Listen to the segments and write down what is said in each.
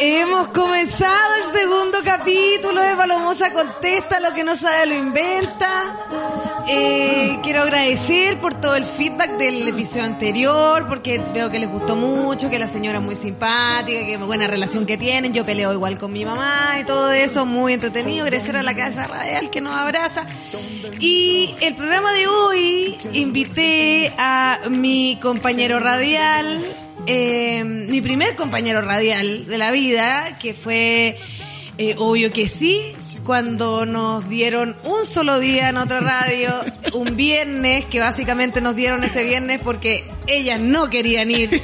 Hemos comenzado el segundo capítulo de Palomosa Contesta, lo que no sabe lo inventa. Eh, quiero agradecer por todo el feedback del episodio anterior, porque veo que les gustó mucho, que la señora es muy simpática, que buena relación que tienen, yo peleo igual con mi mamá y todo eso, muy entretenido, agradecer a la Casa Radial que nos abraza. Y el programa de hoy invité a mi compañero radial, eh, mi primer compañero radial de la vida, que fue eh, obvio que sí, cuando nos dieron un solo día en otra radio, un viernes, que básicamente nos dieron ese viernes porque ellas no querían ir.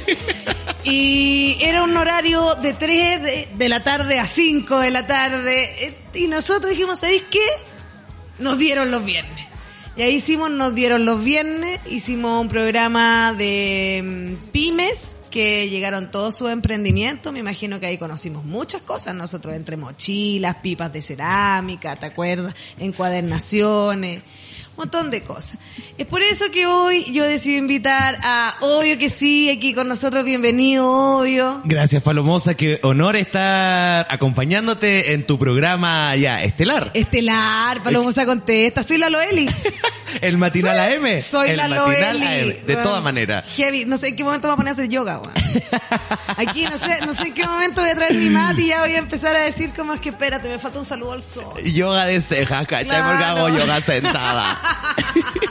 Y era un horario de 3 de, de la tarde a 5 de la tarde. eh, Y nosotros dijimos, ¿sabéis qué? Nos dieron los viernes. Y ahí hicimos, nos dieron los viernes, hicimos un programa de mm, pymes que llegaron todos sus emprendimientos. Me imagino que ahí conocimos muchas cosas nosotros, entre mochilas, pipas de cerámica, ¿te acuerdas? Encuadernaciones, un montón de cosas. Es por eso que hoy yo decidí invitar a Obvio que sí, aquí con nosotros, bienvenido, Obvio. Gracias, Palomosa, que honor estar acompañándote en tu programa ya estelar. Estelar, Palomosa contesta, soy la Loeli. El matinal AM. Soy el la matinal Loeli. AM, de Weón. todas maneras. Heavy. No sé en qué momento me voy a poner a hacer yoga, weón. Aquí no sé, no sé en qué momento voy a traer mi mate y ya voy a empezar a decir como es que espérate, me falta un saludo al sol. Yoga de cejas, ¿cachai? Porque Claro. hago yoga sentada.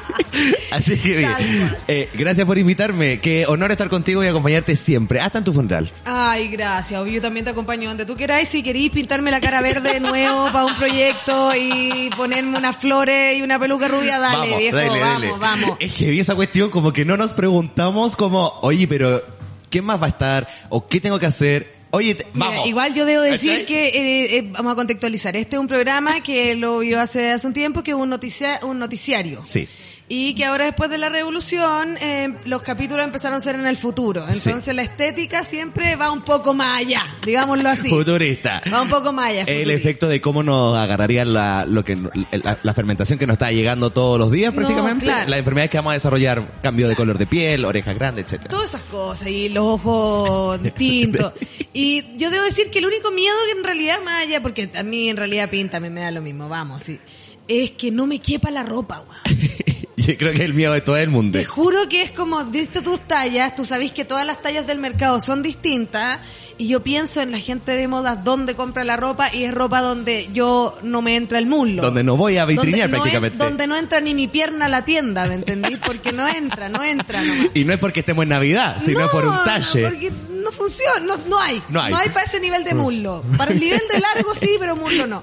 Así que bien. Eh, gracias por invitarme. Qué honor estar contigo y acompañarte siempre, hasta en tu funeral. Ay, gracias. Yo también te acompaño donde tú queráis. Si queréis pintarme la cara verde de nuevo para un proyecto y ponerme unas flores y una peluca rubia, dale, viejo, vamos, vamos. Es que vi esa cuestión como que no nos preguntamos como, oye, pero ¿qué más va a estar? ¿O qué tengo que hacer? Oye, te- Mira, vamos. igual yo debo decir que eh, eh, vamos a contextualizar. Este es un programa que lo vio hace, hace un tiempo, que es un, noticia, un noticiario. Sí. Y que ahora después de la revolución eh, los capítulos empezaron a ser en el futuro. Entonces Sí. la estética siempre va un poco más allá, digámoslo así. Futurista. Va un poco más allá. El efecto de cómo nos agarraría la, lo que, la, la fermentación que nos está llegando todos los días No, prácticamente. claro. Las enfermedades que vamos a desarrollar, cambio de color de piel, orejas grandes, etcétera. Todas esas cosas y los ojos distintos. Y yo debo decir que el único miedo que en realidad más allá, porque a mí en realidad pinta, me, me da lo mismo, vamos, sí. Es que no me quepa la ropa, weón. Yo creo que es el miedo de todo el mundo. Te juro que es como, viste tus tallas, tú sabes que todas las tallas del mercado son distintas, y yo pienso en la gente de modas donde compra la ropa, y es ropa donde yo no me entra el muslo. Donde no voy a vitrinear Donde no prácticamente. en- donde no entra ni mi pierna a la tienda, ¿me entendí? Porque no entra, no entra nomás. Y no es porque estemos en Navidad, sino por un talle. porque no funciona, no, no hay. No hay. para ese nivel de muslo. Para el nivel de largo sí, pero muslo no.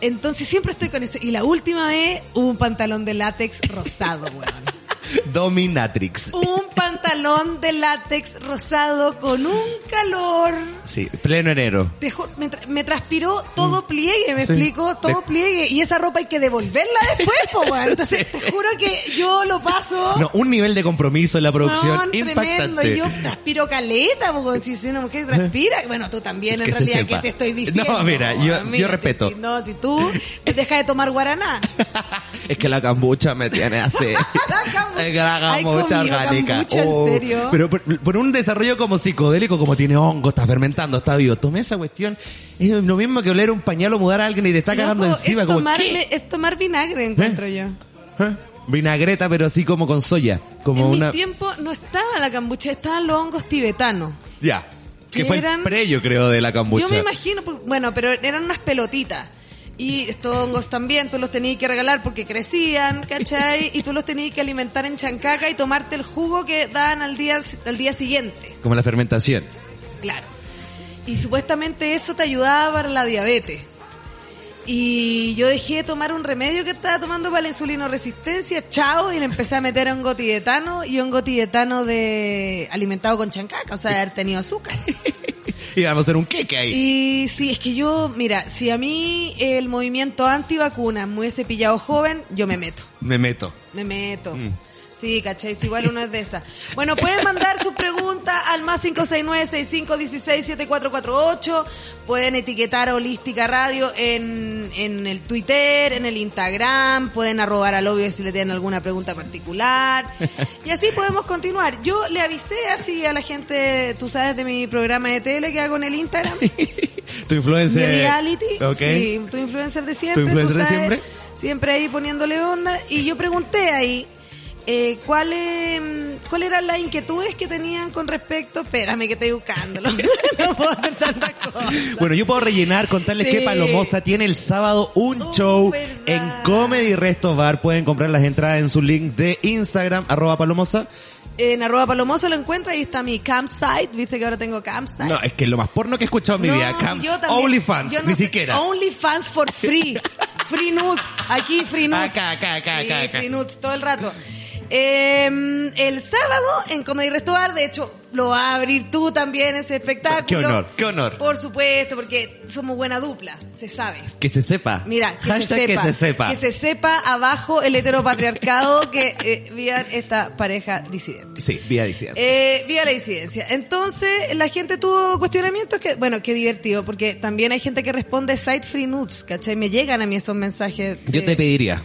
Entonces siempre estoy con eso. Y la última vez hubo un pantalón de látex rosado, weón. Dominatrix. Un pantalón de látex rosado con un calor. Sí, pleno enero. Te me, tra- me transpiró todo pliegue, me Mm. Sí. explico, todo De- pliegue. Y esa ropa hay que devolverla después, po, weón. Entonces, te juro que yo lo paso. No, un nivel de compromiso en la producción tremendo. impactante. Y yo transpiro caleta, porque si soy una mujer que transpira, bueno, tú también, Es en que se realidad, sepa. ¿qué te estoy diciendo? No, mira, yo- yo te- respeto. No, si tú deja de tomar guaraná. es que la cambucha me tiene así. La cambucha. Cambucha comido orgánica. cambucha, ¿en Oh, serio? Pero por, por un desarrollo como psicodélico, como tiene hongo, está fermentando, está vivo. Tomé esa cuestión. Es lo mismo que oler un pañal o mudar a alguien y te está cagando Loco, encima. es, tomar, es tomar vinagre, encuentro yo. ¿Eh? Vinagreta, pero así como con soya. Como en una... mi tiempo no estaba la cambucha, estaban los hongos tibetanos. Ya. Que que fue eran- el pre, yo creo, de la cambucha. Yo me imagino, pues, bueno, pero eran unas pelotitas. Y estos hongos también, tú los tenías que regalar porque crecían, ¿cachai? Y tú los tenías que alimentar en chancaca y tomarte el jugo que daban al día, al día siguiente. Como la fermentación. Claro. Y supuestamente eso te ayudaba para la diabetes. Y yo dejé de tomar un remedio que estaba tomando para la insulino resistencia, chao, y le empecé a meter hongo tibetano y hongo tibetano de alimentado con chancaca, o sea, de haber tenido azúcar. Y vamos a hacer un queque ahí. Y sí, es que yo, mira, si a mí el movimiento antivacuna me hubiese pillado joven, yo me meto, Me meto. me meto. Mm. Sí, ¿cachai? Igual uno es de esas. Bueno, pueden mandar su pregunta al más 569-6516-7448. Pueden etiquetar a Holística Radio en, en el Twitter, en el Instagram. Pueden arrobar al obvio si le tienen alguna pregunta particular. Y así podemos continuar. Yo le avisé así a la gente, tú sabes, de mi programa de tele que hago en el Instagram. Tu influencer. Mi reality, Ok. sí, tu influencer de siempre, ¿Tu influencer tú de sabes, siempre? siempre ahí poniéndole onda. Y yo pregunté ahí, eh, ¿cuál, eh, ¿cuáles eran las inquietudes que tenían con respecto? Espérame que estoy buscándolo. no puedo hacer tantas cosas. Bueno, yo puedo rellenar, contarles Sí. que Palomosa tiene el sábado un Oh, show verdad. en Comedy Resto Bar. Pueden comprar las entradas en su link de Instagram, arroba Palomosa. En arroba palomoso lo encuentra, ahí está mi campsite, viste que ahora tengo campsite. No, es que es lo más porno que he escuchado en mi No, vida. Cam- yo también. OnlyFans, Yo no ni sé- siquiera. OnlyFans for free. Free nudes. Aquí free nudes. Acá, acá, acá, acá, acá. Free nudes todo el rato. Eh, el sábado en Comedy Restobar, de hecho, lo va a abrir tú también ese espectáculo. Qué honor, qué honor. Por supuesto, porque somos buena dupla, se sabe. Que se sepa. Mira, que Hashtag se sepa. que se sepa. Que se sepa abajo el heteropatriarcado que eh, vivan esta pareja disidente. Sí, vía diciendo. Eh, vía la disidencia. Entonces, la gente tuvo cuestionamientos que, bueno, qué divertido, porque también hay gente que responde site free nudes, ¿cachai? Me llegan a mí esos mensajes. Yo te pediría.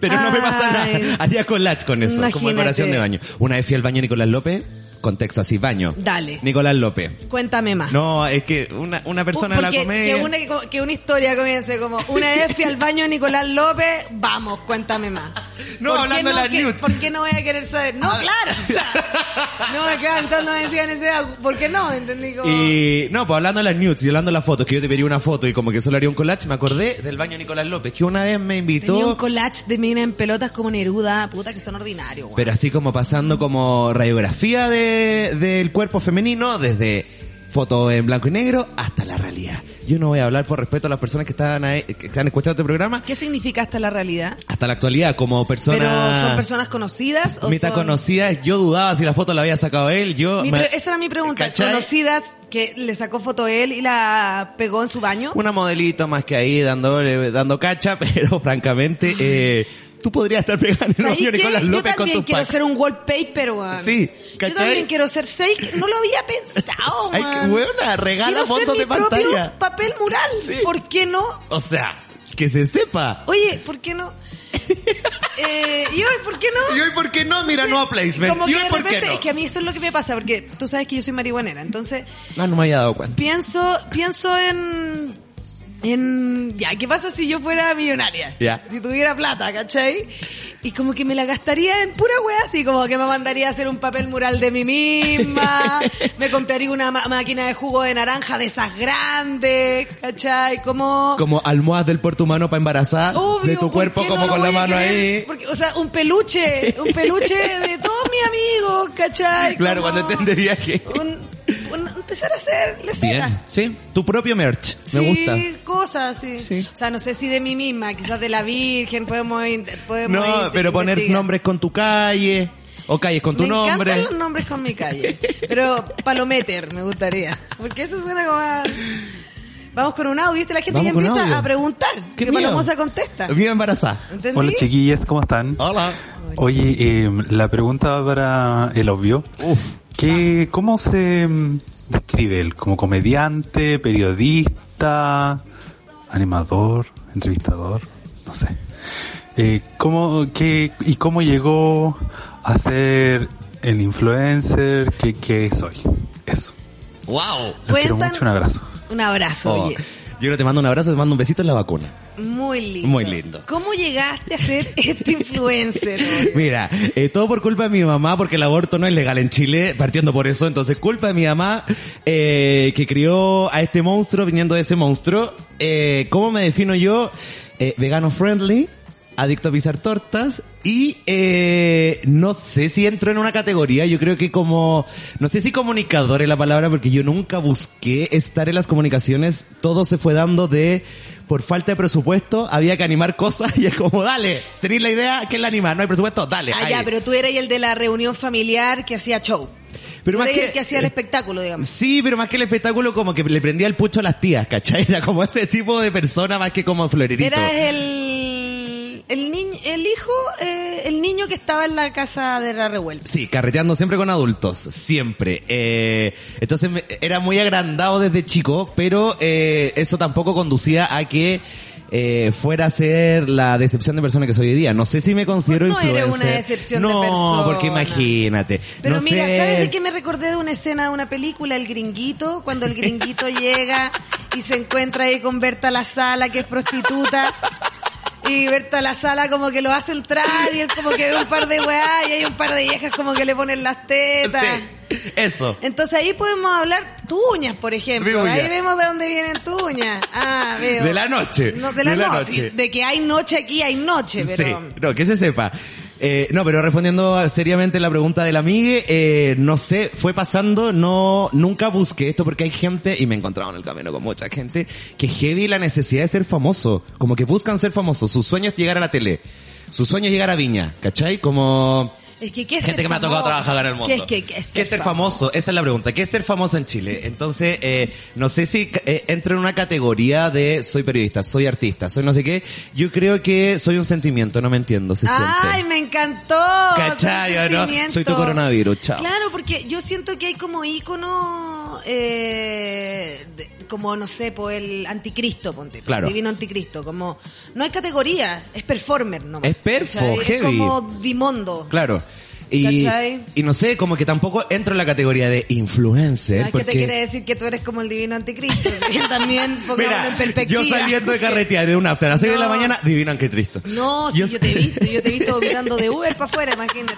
Pero no me pasa nada. Haría collage con eso, como Imagínate. decoración de baño. Una vez fui al baño Nicolás López, contexto así, baño. Dale. Nicolás López. Cuéntame más. No, es que una, una persona de la comedia... que una, que una historia comience como, una vez fui al baño de Nicolás López, vamos, cuéntame más. No, ¿Por qué hablando de la que-. ¿Por qué no voy a querer saber? No, Ah. claro. O sea, no me quedan entrando decían ese, ¿por qué no? ¿Entendí? Como, Y no, pues hablando de las nudes y hablando de las fotos, que yo te pediría una foto y como que solo haría un collage, me acordé del baño Nicolás López, que una vez me invitó, Tenía un collage de mina en pelotas como Neruda, puta que son ordinarios, weón. pero así como pasando como radiografía de, del cuerpo femenino, desde foto en blanco y negro hasta la realidad. Yo no voy a hablar por respeto a las personas que están ahí, que están escuchando este programa, ¿Qué significa hasta la realidad? hasta la actualidad como persona... ¿Pero son personas conocidas o mitad son... conocidas, yo dudaba si la foto la había sacado él, yo... Mi me- esa era mi pregunta. ¿Cachai? ¿Conocidas que le sacó foto él y la pegó en su baño? Una modelito más que ahí dando, dando cacha, pero francamente, eh, tú podrías estar pegando en el ¿Sabes baño? Nicolás Yo López con también tus quiero packs. ser un wallpaper, weón. Sí, Yo ¿cachai? también quiero ser seis. No lo había pensado, Ay, qué buena, regala Quiero ser fotos mi de propio pantalla. papel mural. Sí. ¿Por qué no? O sea, que se sepa. Oye, ¿por qué no? eh, y hoy, ¿por qué no? ¿Y hoy por qué no? Mira, no a placement. Como ¿Y que hoy de por qué repente, no? es que a mí eso es lo que me pasa, porque tú sabes que yo soy marihuanera, entonces Ah, no me había dado cuenta. pienso, pienso en, en, ya, ¿qué pasa si yo fuera millonaria? Ya. Si tuviera plata, ¿cachai? Y como que me la gastaría en pura wea, así como que me mandaría a hacer un papel mural de mí misma, me compraría una ma- máquina de jugo de naranja de esas grandes, ¿cachai? Como... Como almohadas del puerto humano para embarazar Obvio, de tu ¿por cuerpo como no con la mano ahí. Porque, o sea, un peluche, un peluche de todos mis amigos, ¿cachai? Claro, Como cuando estén de viaje. un- empezar a hacer lecera. Bien, sí, tu propio merch. Me sí, gusta. cosas, sí. Sí. O sea, no sé si de mí misma, quizás de la Virgen, podemos, inter- podemos No, inter- pero poner investigar. nombres con tu calle o calles con tu me nombre. encantan los nombres con mi calle. Pero Palometer me gustaría. Porque eso suena como a... Vamos con un audio, ¿viste? La gente Vamos ya empieza audio. a preguntar. Qué que. Palomosa contesta. Viva embarazada. ¿Entendí? Hola chiquillas, ¿cómo están? Hola. Oye, eh, la pregunta va para el obvio. Uf. ¿Qué, ¿Cómo se describe él? ¿Como comediante, periodista, animador, entrevistador? No sé. Eh, ¿cómo, qué, ¿Y cómo llegó a ser el influencer que, que soy? Eso. Wow. Los quiero mucho, un abrazo. Un abrazo, Oh, oye. Yo no te mando un abrazo, te mando un besito en la vacuna. Muy lindo. Muy lindo. ¿Cómo llegaste a ser este influencer? Mira, eh, todo por culpa de mi mamá, porque el aborto no es legal en Chile, partiendo por eso. Entonces, culpa de mi mamá, eh, que crió a este monstruo, viniendo de ese monstruo. Eh, ¿Cómo me defino yo? Vegano friendly, adicto a pisar tortas y eh, no sé si entro en una categoría, yo creo que como, no sé si comunicador es la palabra porque yo nunca busqué estar en las comunicaciones, todo se fue dando de por falta de presupuesto había que animar cosas y es como, dale, tenéis la idea, que es la animar? No hay presupuesto, dale. Ah, ahí. ya, pero tú eras el de la reunión familiar que hacía show. Pero más eres que- el que hacía el espectáculo, digamos. Sí, pero más que el espectáculo como que le prendía el pucho a las tías, ¿cachai? Era como ese tipo de persona más que como florerito. Era el, el niño, el hijo, eh, el niño que estaba en la casa de la revuelta. Sí, carreteando siempre con adultos, siempre. Eh, entonces me- era muy agrandado desde chico, pero eh, eso tampoco conducía a que eh, fuera a ser la decepción de persona que soy hoy día. No sé si me considero Pues no eres una decepción de no, persona. porque imagínate. Pero no mira, sé. ¿sabes de qué me recordé de una escena de una película? El gringuito, cuando el gringuito llega y se encuentra ahí con Berta La Sala, que es prostituta. Y Berta La Sala como que lo hace entrar y él como que ve un par de weá y hay un par de viejas como que le ponen las tetas. Sí, eso. Entonces ahí podemos hablar tuñas, por ejemplo. Ahí vemos de dónde vienen tuñas. Ah, veo. De la noche. No, de la, De la noche. noche. De que hay noche aquí, hay noche, pero... Sí, no, que se sepa. Eh, no, pero respondiendo seriamente la pregunta del amigue, eh, no sé, fue pasando, no, nunca busqué esto porque hay gente, y me he encontrado en el camino con mucha gente, que heavy la necesidad de ser famoso, como que buscan ser famosos, su sueño es llegar a la tele, su sueño es llegar a Viña, ¿cachai? Como, Es que, ¿qué es gente ser que me ha tocado famoso? trabajar en el mundo. ¿Qué es, qué- qué es ¿Qué es ser famoso? Esa es la pregunta. ¿Qué es ser famoso en Chile? Entonces, eh, no sé si eh, entro en una categoría de soy periodista, soy artista, soy no sé qué. Yo creo que soy un sentimiento, no me entiendo, se siente. Ay, me encantó. ¿Cachai, Soy un o no? sentimiento. Soy tu coronavirus, chao. Claro, porque yo siento que hay como eh, como no sé, por el anticristo, ponte. Claro. Divino anticristo, como, no hay categoría, es performer nomás. Es perfo, ¿cachai? heavy. Es como Dimondo. Claro. Y, y no sé, como que tampoco entro en la categoría de influencer. ¿Sabes qué porque... te quiere decir que tú eres como el divino anticristo? También Mira, en perspectiva. yo saliendo de carretear de una after a las 6 de la No. mañana, divino Cristo. No, si yo, te he visto, yo te he visto vomitando de Uber para afuera, imagínate.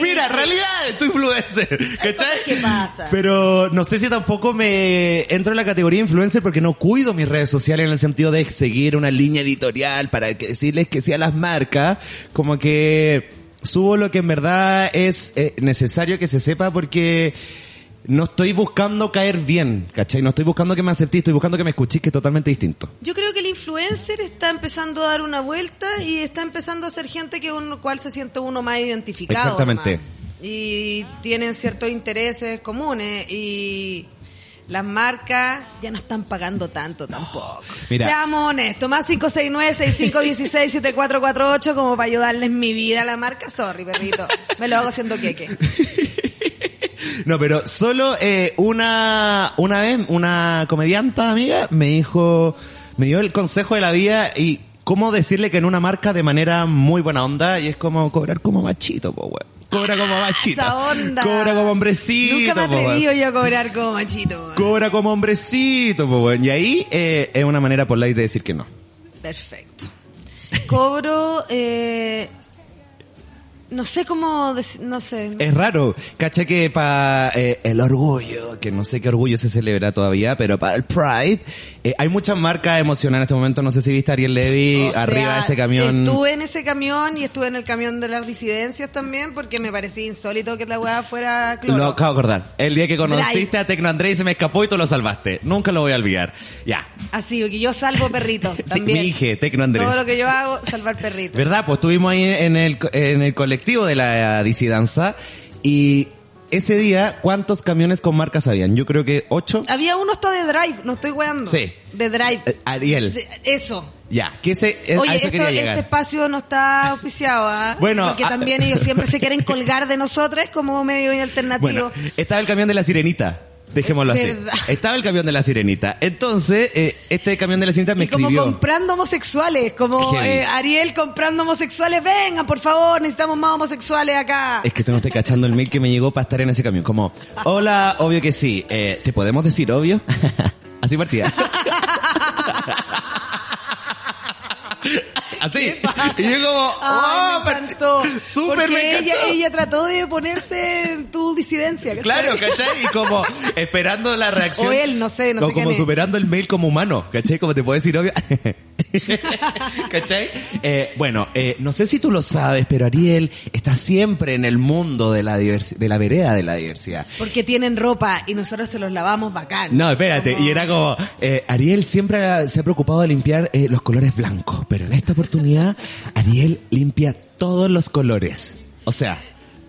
Mira, Eh, realidad tu influencer, ¿cachai? que pasan. Pero no sé si tampoco me entro en la categoría influencer porque no cuido mis redes sociales en el sentido de seguir una línea editorial para que decirles que sea las marcas, como que subo lo que en verdad es eh, necesario que se sepa porque no estoy buscando caer bien, ¿cachai? No estoy buscando que me aceptéis, estoy buscando que me escuchéis, que es totalmente distinto. Yo creo que el influencer está empezando a dar una vuelta y está empezando a ser gente que uno cual se siente uno más identificado. Exactamente. Y tienen ciertos intereses comunes y las marcas ya no están pagando tanto tampoco. mira. Seamos honestos, más 569-6516-7448 como para ayudarles mi vida a la marca. Sorry, perrito. Me lo hago haciendo queque. No, pero solo eh, una una vez una comedianta amiga me dijo, me dio el consejo de la vida y cómo decirle que en una marca de manera muy buena onda y es como cobrar como machito, po, weón. Cobra como machito. Esa onda. Cobra como hombrecito, Nunca me he atrevido yo a cobrar como machito. Cobra como hombrecito, po, weón. Y ahí eh, es una manera por de decir que no. Perfecto. Cobro, eh, no sé cómo, no sé. Es raro, caché que para el orgullo, que no sé qué orgullo se celebra todavía, pero para el Pride, eh, hay muchas marcas emocionales en este momento. No sé si viste a Ariel Levy O sea, arriba de ese camión. Estuve en ese camión y estuve en el camión de las disidencias también porque me parecía insólito que la weá fuera cloro. Lo acabo de acordar. El día que conociste Drive. a Tecno André y se me escapó y tú lo salvaste. Nunca lo voy a olvidar. Ya. Así que yo salvo perritos Sí, también. mi hija, Tecno Andrés. Todo lo que yo hago, salvar perritos. ¿Verdad? Pues estuvimos ahí en el, en el colectivo de la disidanza y ese día, ¿cuántos camiones con marcas habían? Yo creo que ocho. Había uno hasta de Drive, no estoy weando. Sí. De Drive. Eh, Ariel. De- eso. Ya. Que ese, eh, a Oye, eso esto- este espacio no está auspiciado, ¿ah? Bueno, Porque ah, también ellos siempre se quieren colgar de nosotros como medio alternativo. Bueno, estaba el camión de la sirenita. Dejémoslo así. Verdad. Estaba el camión de la sirenita. Entonces, eh, este camión de la sirenita me y como escribió. comprando homosexuales, como eh, Ariel comprando homosexuales, vengan por favor, necesitamos más homosexuales acá. Es que tú no estás cachando el mail que me llegó para estar en ese camión. Como, hola, obvio que sí. Eh, ¿Te podemos decir obvio? Así partía. Así. Y yo como, Ay, oh, me encantó. Súper Porque me ella, encantó. ella trató de ponerse en tu disidencia. ¿cachai? Claro, ¿cachai? Y como esperando la reacción. O él, no sé, no sé quién Como es. superando el mail como humano, ¿cachai? Como te puedo decir obvio. ¿Cachai? Eh, bueno, eh, no sé si tú lo sabes, pero Ariel está siempre en el mundo de la de la vereda de la diversidad. Porque tienen ropa y nosotros se los lavamos bacán. No, espérate, Como- y era como, eh, Ariel siempre ha- se ha preocupado de limpiar eh, los colores blancos, pero en esta oportunidad Ariel limpia todos los colores. O sea,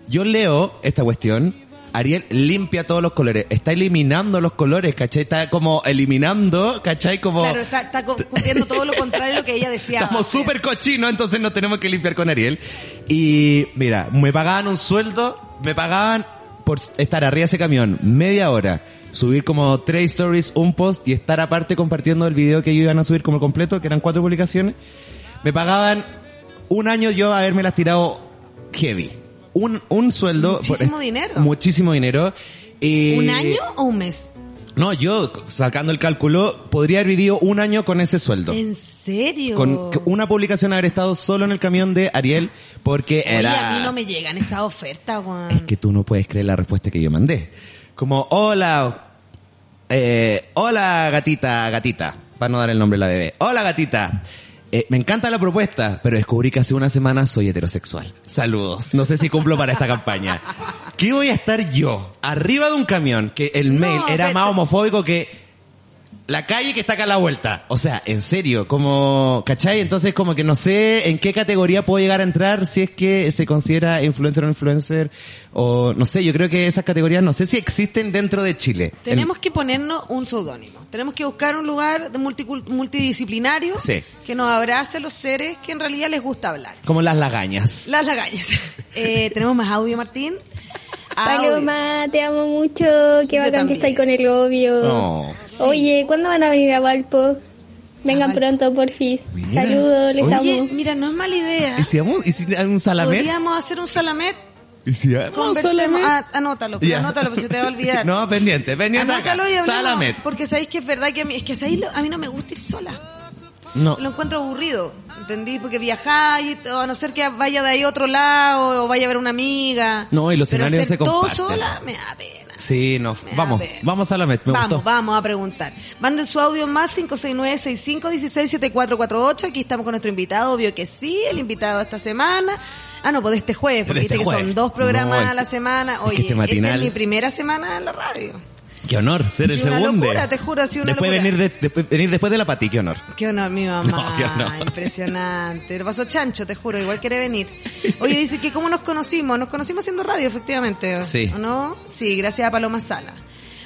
yo leo esta cuestión, Ariel limpia todos los colores, está eliminando los colores, ¿cachai? Está como eliminando, ¿cachai? Como... Claro, está, está cu- cumpliendo todo lo contrario a lo que ella deseaba. Estamos súper cochinos, entonces no tenemos que limpiar con Ariel. Y mira, me pagaban un sueldo, me pagaban por estar arriba de ese camión media hora, subir como tres stories, un post y estar aparte compartiendo el video que ellos iban a subir como completo, que eran cuatro publicaciones. Me pagaban un año yo haberme las tirado heavy. Un, un sueldo. Muchísimo dinero. Muchísimo dinero. Y- ¿Un año o un mes? No, yo, sacando el cálculo, podría haber vivido un año con ese sueldo ¿En serio? con una publicación haber estado solo en el camión de Ariel porque Oye, era a mí no me llegan esas ofertas, Juan. es que tú no puedes creer la respuesta que yo mandé como hola eh, hola gatita gatita para no dar el nombre a la bebé hola gatita Eh, me encanta la propuesta, pero descubrí que hace una semana soy heterosexual. Saludos. No sé si cumplo para esta campaña. ¿Qué voy a estar yo? Arriba de un camión que el mail era más homofóbico que la calle que está acá a la vuelta. O sea, en serio, como, ¿cachai? Entonces como que no sé en qué categoría puedo llegar a entrar si es que se considera influencer o no influencer o no sé, yo creo que esas categorías no sé si existen dentro de Chile. Tenemos que ponernos un seudónimo. Tenemos que buscar un lugar de multicul- multidisciplinario Sí. que nos abrace a los seres que en realidad les gusta hablar. Como las lagañas. Las lagañas. Eh, Tenemos más audio, Martín. Audio. Paloma, te amo mucho. Qué Yo bacán que estáis con el obvio. No. Oye, ¿cuándo van a venir a Valpo? Vengan A pronto, porfis. Mira. Saludos, les Oye, amo. Mira, no es mala idea. ¿Y si hagamos- y si un salamet? Podríamos hacer un salamet. ¿Y si Conversemos. salamet? Ah, anótalo, anótalo, porque se te va a olvidar. No, pendiente, pendiente acá. Anótalo y hablemos. Salamet. Porque sabéis que es verdad que a mí, es que sabéis, lo- a mí no me gusta ir sola. No. Lo encuentro aburrido, ¿entendí? Porque viajáis, o a no ser que vaya de ahí a otro lado, o vaya a ver una amiga. No, y los Pero escenarios hacer se todo comparten. sola me da pena. Sí, no. Me da Vamos, pena. vamos a Salamet, me vamos, gustó. vamos a preguntar. Manden su audio más 569-6516-7448. Aquí estamos con nuestro invitado, obvio que sí, el invitado esta semana. Ah, no, pues de este jueves, porque De este viste que son dos programas No, a la semana. es que Oye, este matinal- esta es mi primera semana en la radio. Qué honor ser el segundo. locura, te juro, una después locura. venir de- después- venir después de la Pati, qué honor. Qué honor, mi mamá. No, qué honor. Impresionante. Lo pasó chancho, te juro, igual quiere venir. Oye, dice que cómo nos conocimos. Nos conocimos haciendo radio, efectivamente. Sí. ¿O no? Sí, gracias a Paloma Sala.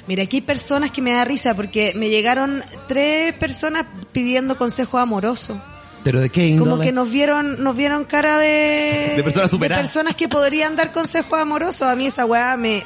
Mira, aquí hay personas que me da risa porque me llegaron tres personas pidiendo consejo amoroso. ¿Pero de qué índole? Como que nos vieron, nos vieron cara de... De personas superadas. personas que podrían dar consejos amorosos. A mí esa weá me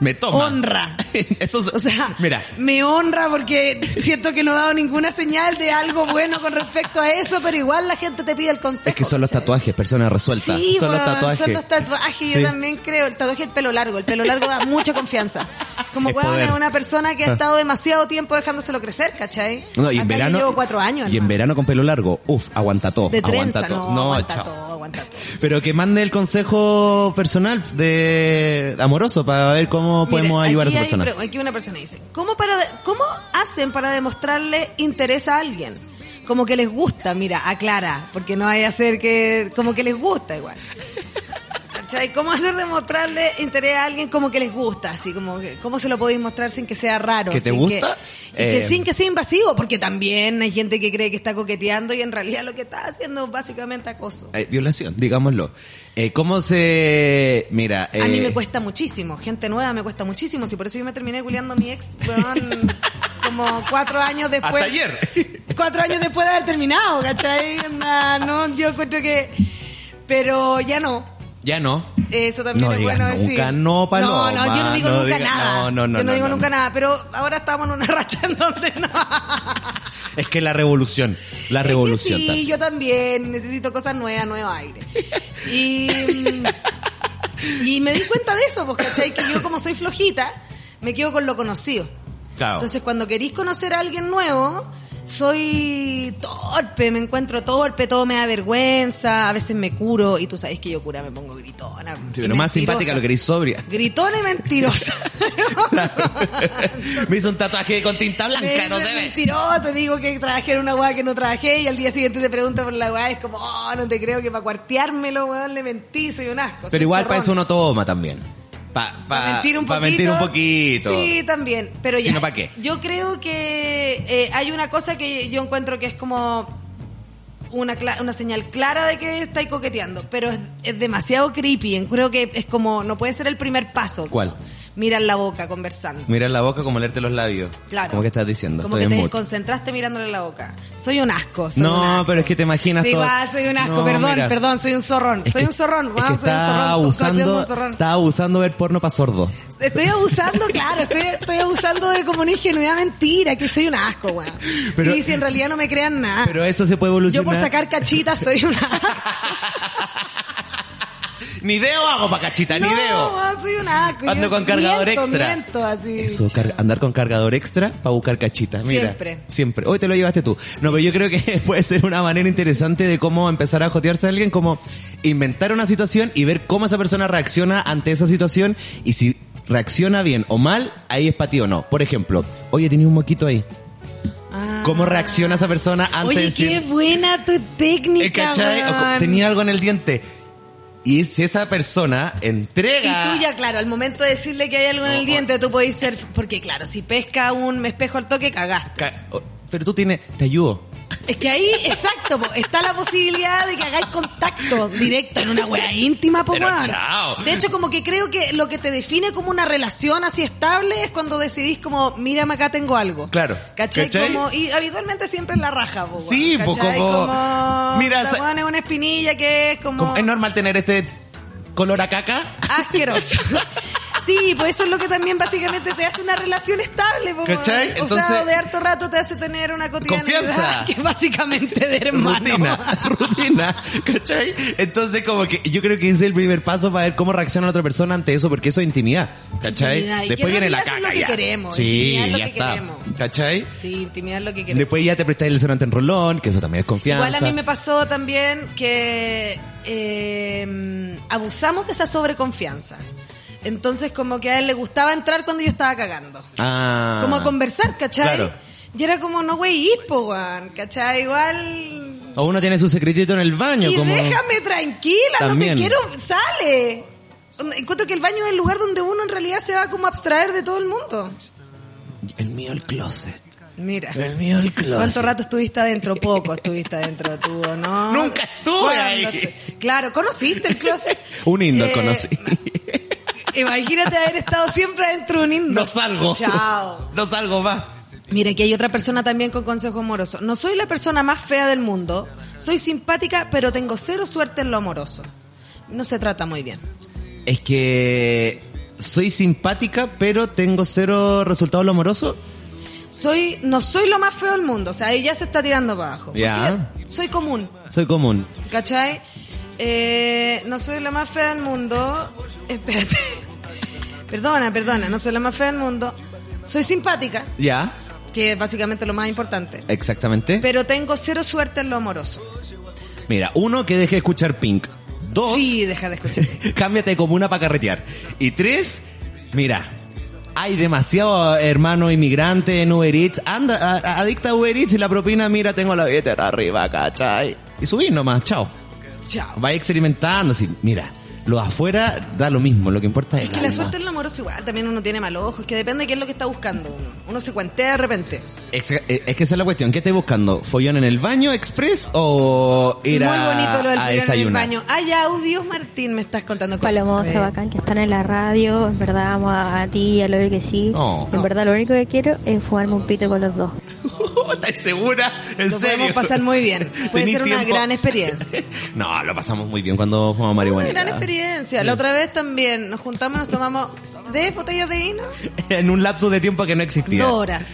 Me toma. honra. Eso es- O sea, mira, me honra porque siento que no he dado ninguna señal de algo bueno con respecto a eso, pero igual la gente te pide el consejo. es que son los tatuajes, personas resueltas. Sí, son los tatuajes. son los tatuajes. Sí. Yo también creo. El tatuaje el pelo largo. El pelo largo da mucha confianza. Como Es poder. es una persona que ha estado demasiado tiempo dejándoselo crecer, ¿cachai? No, y en Acá verano. llevo cuatro años. Y en verano con pelo largo, uf, aguanta todo. De trenza, aguanta todo. no, aguanta chao. todo, aguanta todo. Pero que mande el consejo personal de amoroso para ver cómo podemos ayudar a esa persona. Aquí una persona dice, ¿cómo, para, ¿cómo hacen para demostrarle interés a alguien? Como que les gusta, mira, aclara, porque no hay a hacer que, como que les gusta igual. ¿Cachai? ¿Cómo hacer demostrarle interés a alguien como que les gusta? Así como que, ¿cómo se lo podéis mostrar sin que sea raro? ¿Que te sin gusta? y que Eh, sin que sea invasivo, porque también hay gente que cree que está coqueteando y en realidad lo que está haciendo es básicamente acoso. Eh, violación, digámoslo. Eh, ¿Cómo se...? Mira... A mí eh, me cuesta muchísimo, gente nueva me cuesta muchísimo, si por eso yo me terminé culiando a mi ex, weón, como cuatro años después. Hasta ayer. Cuatro años después de haber terminado, ¿cachai? No, yo encuentro que... Pero ya no. Ya no. Eso también No es digas bueno nunca decir. no, Paloma, No, no, yo no digo no nunca nada. no, no, no, yo no, no, digo no, nunca no. nada, pero ahora estamos en una racha en donde no. Es que la revolución, la revolución. Es que sí, yo también necesito cosas nuevas, nuevo aire. Y, y me di cuenta de eso, pues, ¿cachai? Que yo como soy flojita, me quedo con lo conocido. Claro. Entonces cuando querís conocer a alguien nuevo, soy torpe, me encuentro torpe, todo me da vergüenza, a veces me curo y tú sabes que yo cura me pongo gritona. Sí, pero más mentirosa. simpática lo queréis sobria. Gritona y mentirosa. Me hizo un tatuaje con tinta blanca, no se ve. Mentirosa, digo que trabajé en una weá que no trabajé y al día siguiente te pregunta por la weá, es como, oh, no te creo que para cuarteármelo, weón, le mentí, soy un asco. Pero igual para eso uno toma también. Para Pa mentir un pa poquito. mentir un poquito. Sí, también. Pero ya. Si no, ¿pa' qué? Yo creo que eh, hay una cosa que yo encuentro que es como una, una señal clara de que estáis coqueteando, pero es, es demasiado creepy. Creo que es como, no puede ser el primer paso. ¿Cuál? Mirar la boca conversando. Mirar la boca como leerte los labios. Claro. Como que estás diciendo. Como Estoy que en te mood. concentraste mirándole la boca. Soy un asco. soy un No, asco. pero es que te imaginas Sí, todo- soy un asco, No, perdón, mira. perdón, soy un zorrón. Es soy que- un zorrón, es weón, que soy un está zorrón. abusando, un zorrón. está abusando ver porno para sordo. Estoy abusando, claro, estoy, estoy abusando de como una ingenuidad mentira, que soy un asco, weón. Sí, si en realidad no me crean nada. Pero eso se puede Yo evolucionar. por sacar cachitas soy una... Ni deo hago para cachita, ni no, deo. weón, soy un asco. Ando con cargador miento, extra. miento, así. Eso, car- andar con cargador extra para buscar cachitas. Mira, Siempre. Siempre. Hoy te lo llevaste tú. No, pero yo creo que puede ser una manera interesante de cómo empezar a jotearse a alguien, como inventar una situación y ver cómo esa persona reacciona ante esa situación y si reacciona bien o mal, ahí es para ti o no. Por ejemplo, oye, tenía un moquito ahí. Ah. ¿Cómo reacciona esa persona antes Oye, de decir... qué buena tu Eh, técnica, tenía algo en el diente. Y si esa persona Y entrega... tú ya, claro, al momento de decirle que hay algo en el diente, tú podés ser... Porque claro, si pesca un me espejo al toque, cagaste. Ca- Pero tú tienes... Te ayudo. Es que ahí, exacto, po, está la posibilidad de que hagáis contacto directo en una wea íntima, po, Pero weón. chao. De hecho, como que creo que lo que te define como una relación así estable es cuando decidís como, mírame acá tengo algo. Claro. ¿Cachai? ¿Cachai? Como, y habitualmente siempre es la raja, po, weón, Sí, ¿cachai? como- Mira, la weón es una espinilla que es como... Como- ¿Es normal tener este color a caca? asqueroso. Sí, pues eso es lo que también básicamente te hace una relación estable, po, ¿Cachai? O Entonces- sea, de harto rato te hace tener una cotidianidad Confianza. que básicamente de hermano. Rutina, rutina, ¿cachai? Entonces como que yo creo que ese es el primer paso para ver cómo reacciona la otra persona ante eso, porque eso es intimidad, ¿cachai? Intimidad, y Después viene la caca es lo que ya. queremos, Sí, intimidad es lo ya que está, queremos. ¿cachai? Sí, intimidad es lo que queremos. Después ya te prestas el desodorante en rolón, que eso también es confianza. Igual a mí me pasó también que eh, abusamos de esa sobreconfianza. Entonces como que a él le gustaba entrar cuando yo estaba cagando. Ah. Como a conversar, ¿cachai? Claro. Y era como, no güey, po, weón, ¿cachai? Igual... O uno tiene su secretito en el baño, Y como... déjame tranquila, También. no te quiero, sale. Encuentro que el baño es el lugar donde uno en realidad se va como a abstraer de todo el mundo. El mío el closet. Mira. El mío el closet. ¿Cuánto rato estuviste adentro? Poco estuviste adentro tú, ¿o ¿no? Nunca estuve ¿Cuándo ahí. te- Claro, ¿conociste el closet? Un indoor Eh, conocí. Imagínate haber estado siempre adentro de un indoor. No salgo. Chao. No salgo más. Mira, aquí hay otra persona también con consejo amoroso. No soy la persona más fea del mundo. Soy simpática, pero tengo cero suerte en lo amoroso. No se trata muy bien. Es que soy simpática, pero tengo cero resultado en lo amoroso. Soy, no soy lo más feo del mundo. O sea, ahí ya se está tirando para abajo. Ya. Soy común. Soy común. ¿Cachai? Eh, no soy la más fea del mundo. Espérate. Perdona, perdona. No soy la más fea del mundo. Soy simpática, Ya. que es básicamente lo más importante. Exactamente. Pero tengo cero suerte en lo amoroso. Mira, uno, que deje de escuchar Pink. Dos, Sí, deja de escuchar. cámbiate de comuna para carretear. Y tres, mira, hay demasiado hermano inmigrante en Uber Eats. Anda, a- a- adicta a Uber Eats y la propina, mira, tengo la billetera arriba, ¿cachai? Y subí nomás, chao. Chao. Vaya experimentando, sí. Mira, lo afuera da lo mismo, lo que importa es, Es el que la alma. suerte en lo amoroso igual también uno tiene mal ojo. Es que depende de qué es lo que está buscando uno. Uno se cuentea de repente. Es, eh, es que esa es la cuestión. ¿Qué estás buscando? ¿Follón en el baño express o ir Muy bonito lo del frío en el baño. Hay audios, Martín, me estás contando cosas. Palomosa, bacán que están en la radio. En verdad, amo a, a ti y a lo que sí. Oh. en verdad, lo único que quiero es fumarme un pito con los dos. ¿Estás segura? ¿En Lo serio? podemos pasar muy bien. Puede ¿Tenís ser una tiempo? gran experiencia. no, lo pasamos muy bien cuando fumamos Una marihuana. gran experiencia. La otra vez también nos juntamos y nos tomamos 10 botellas de vino. En un lapso de tiempo que no existía. Dos horas.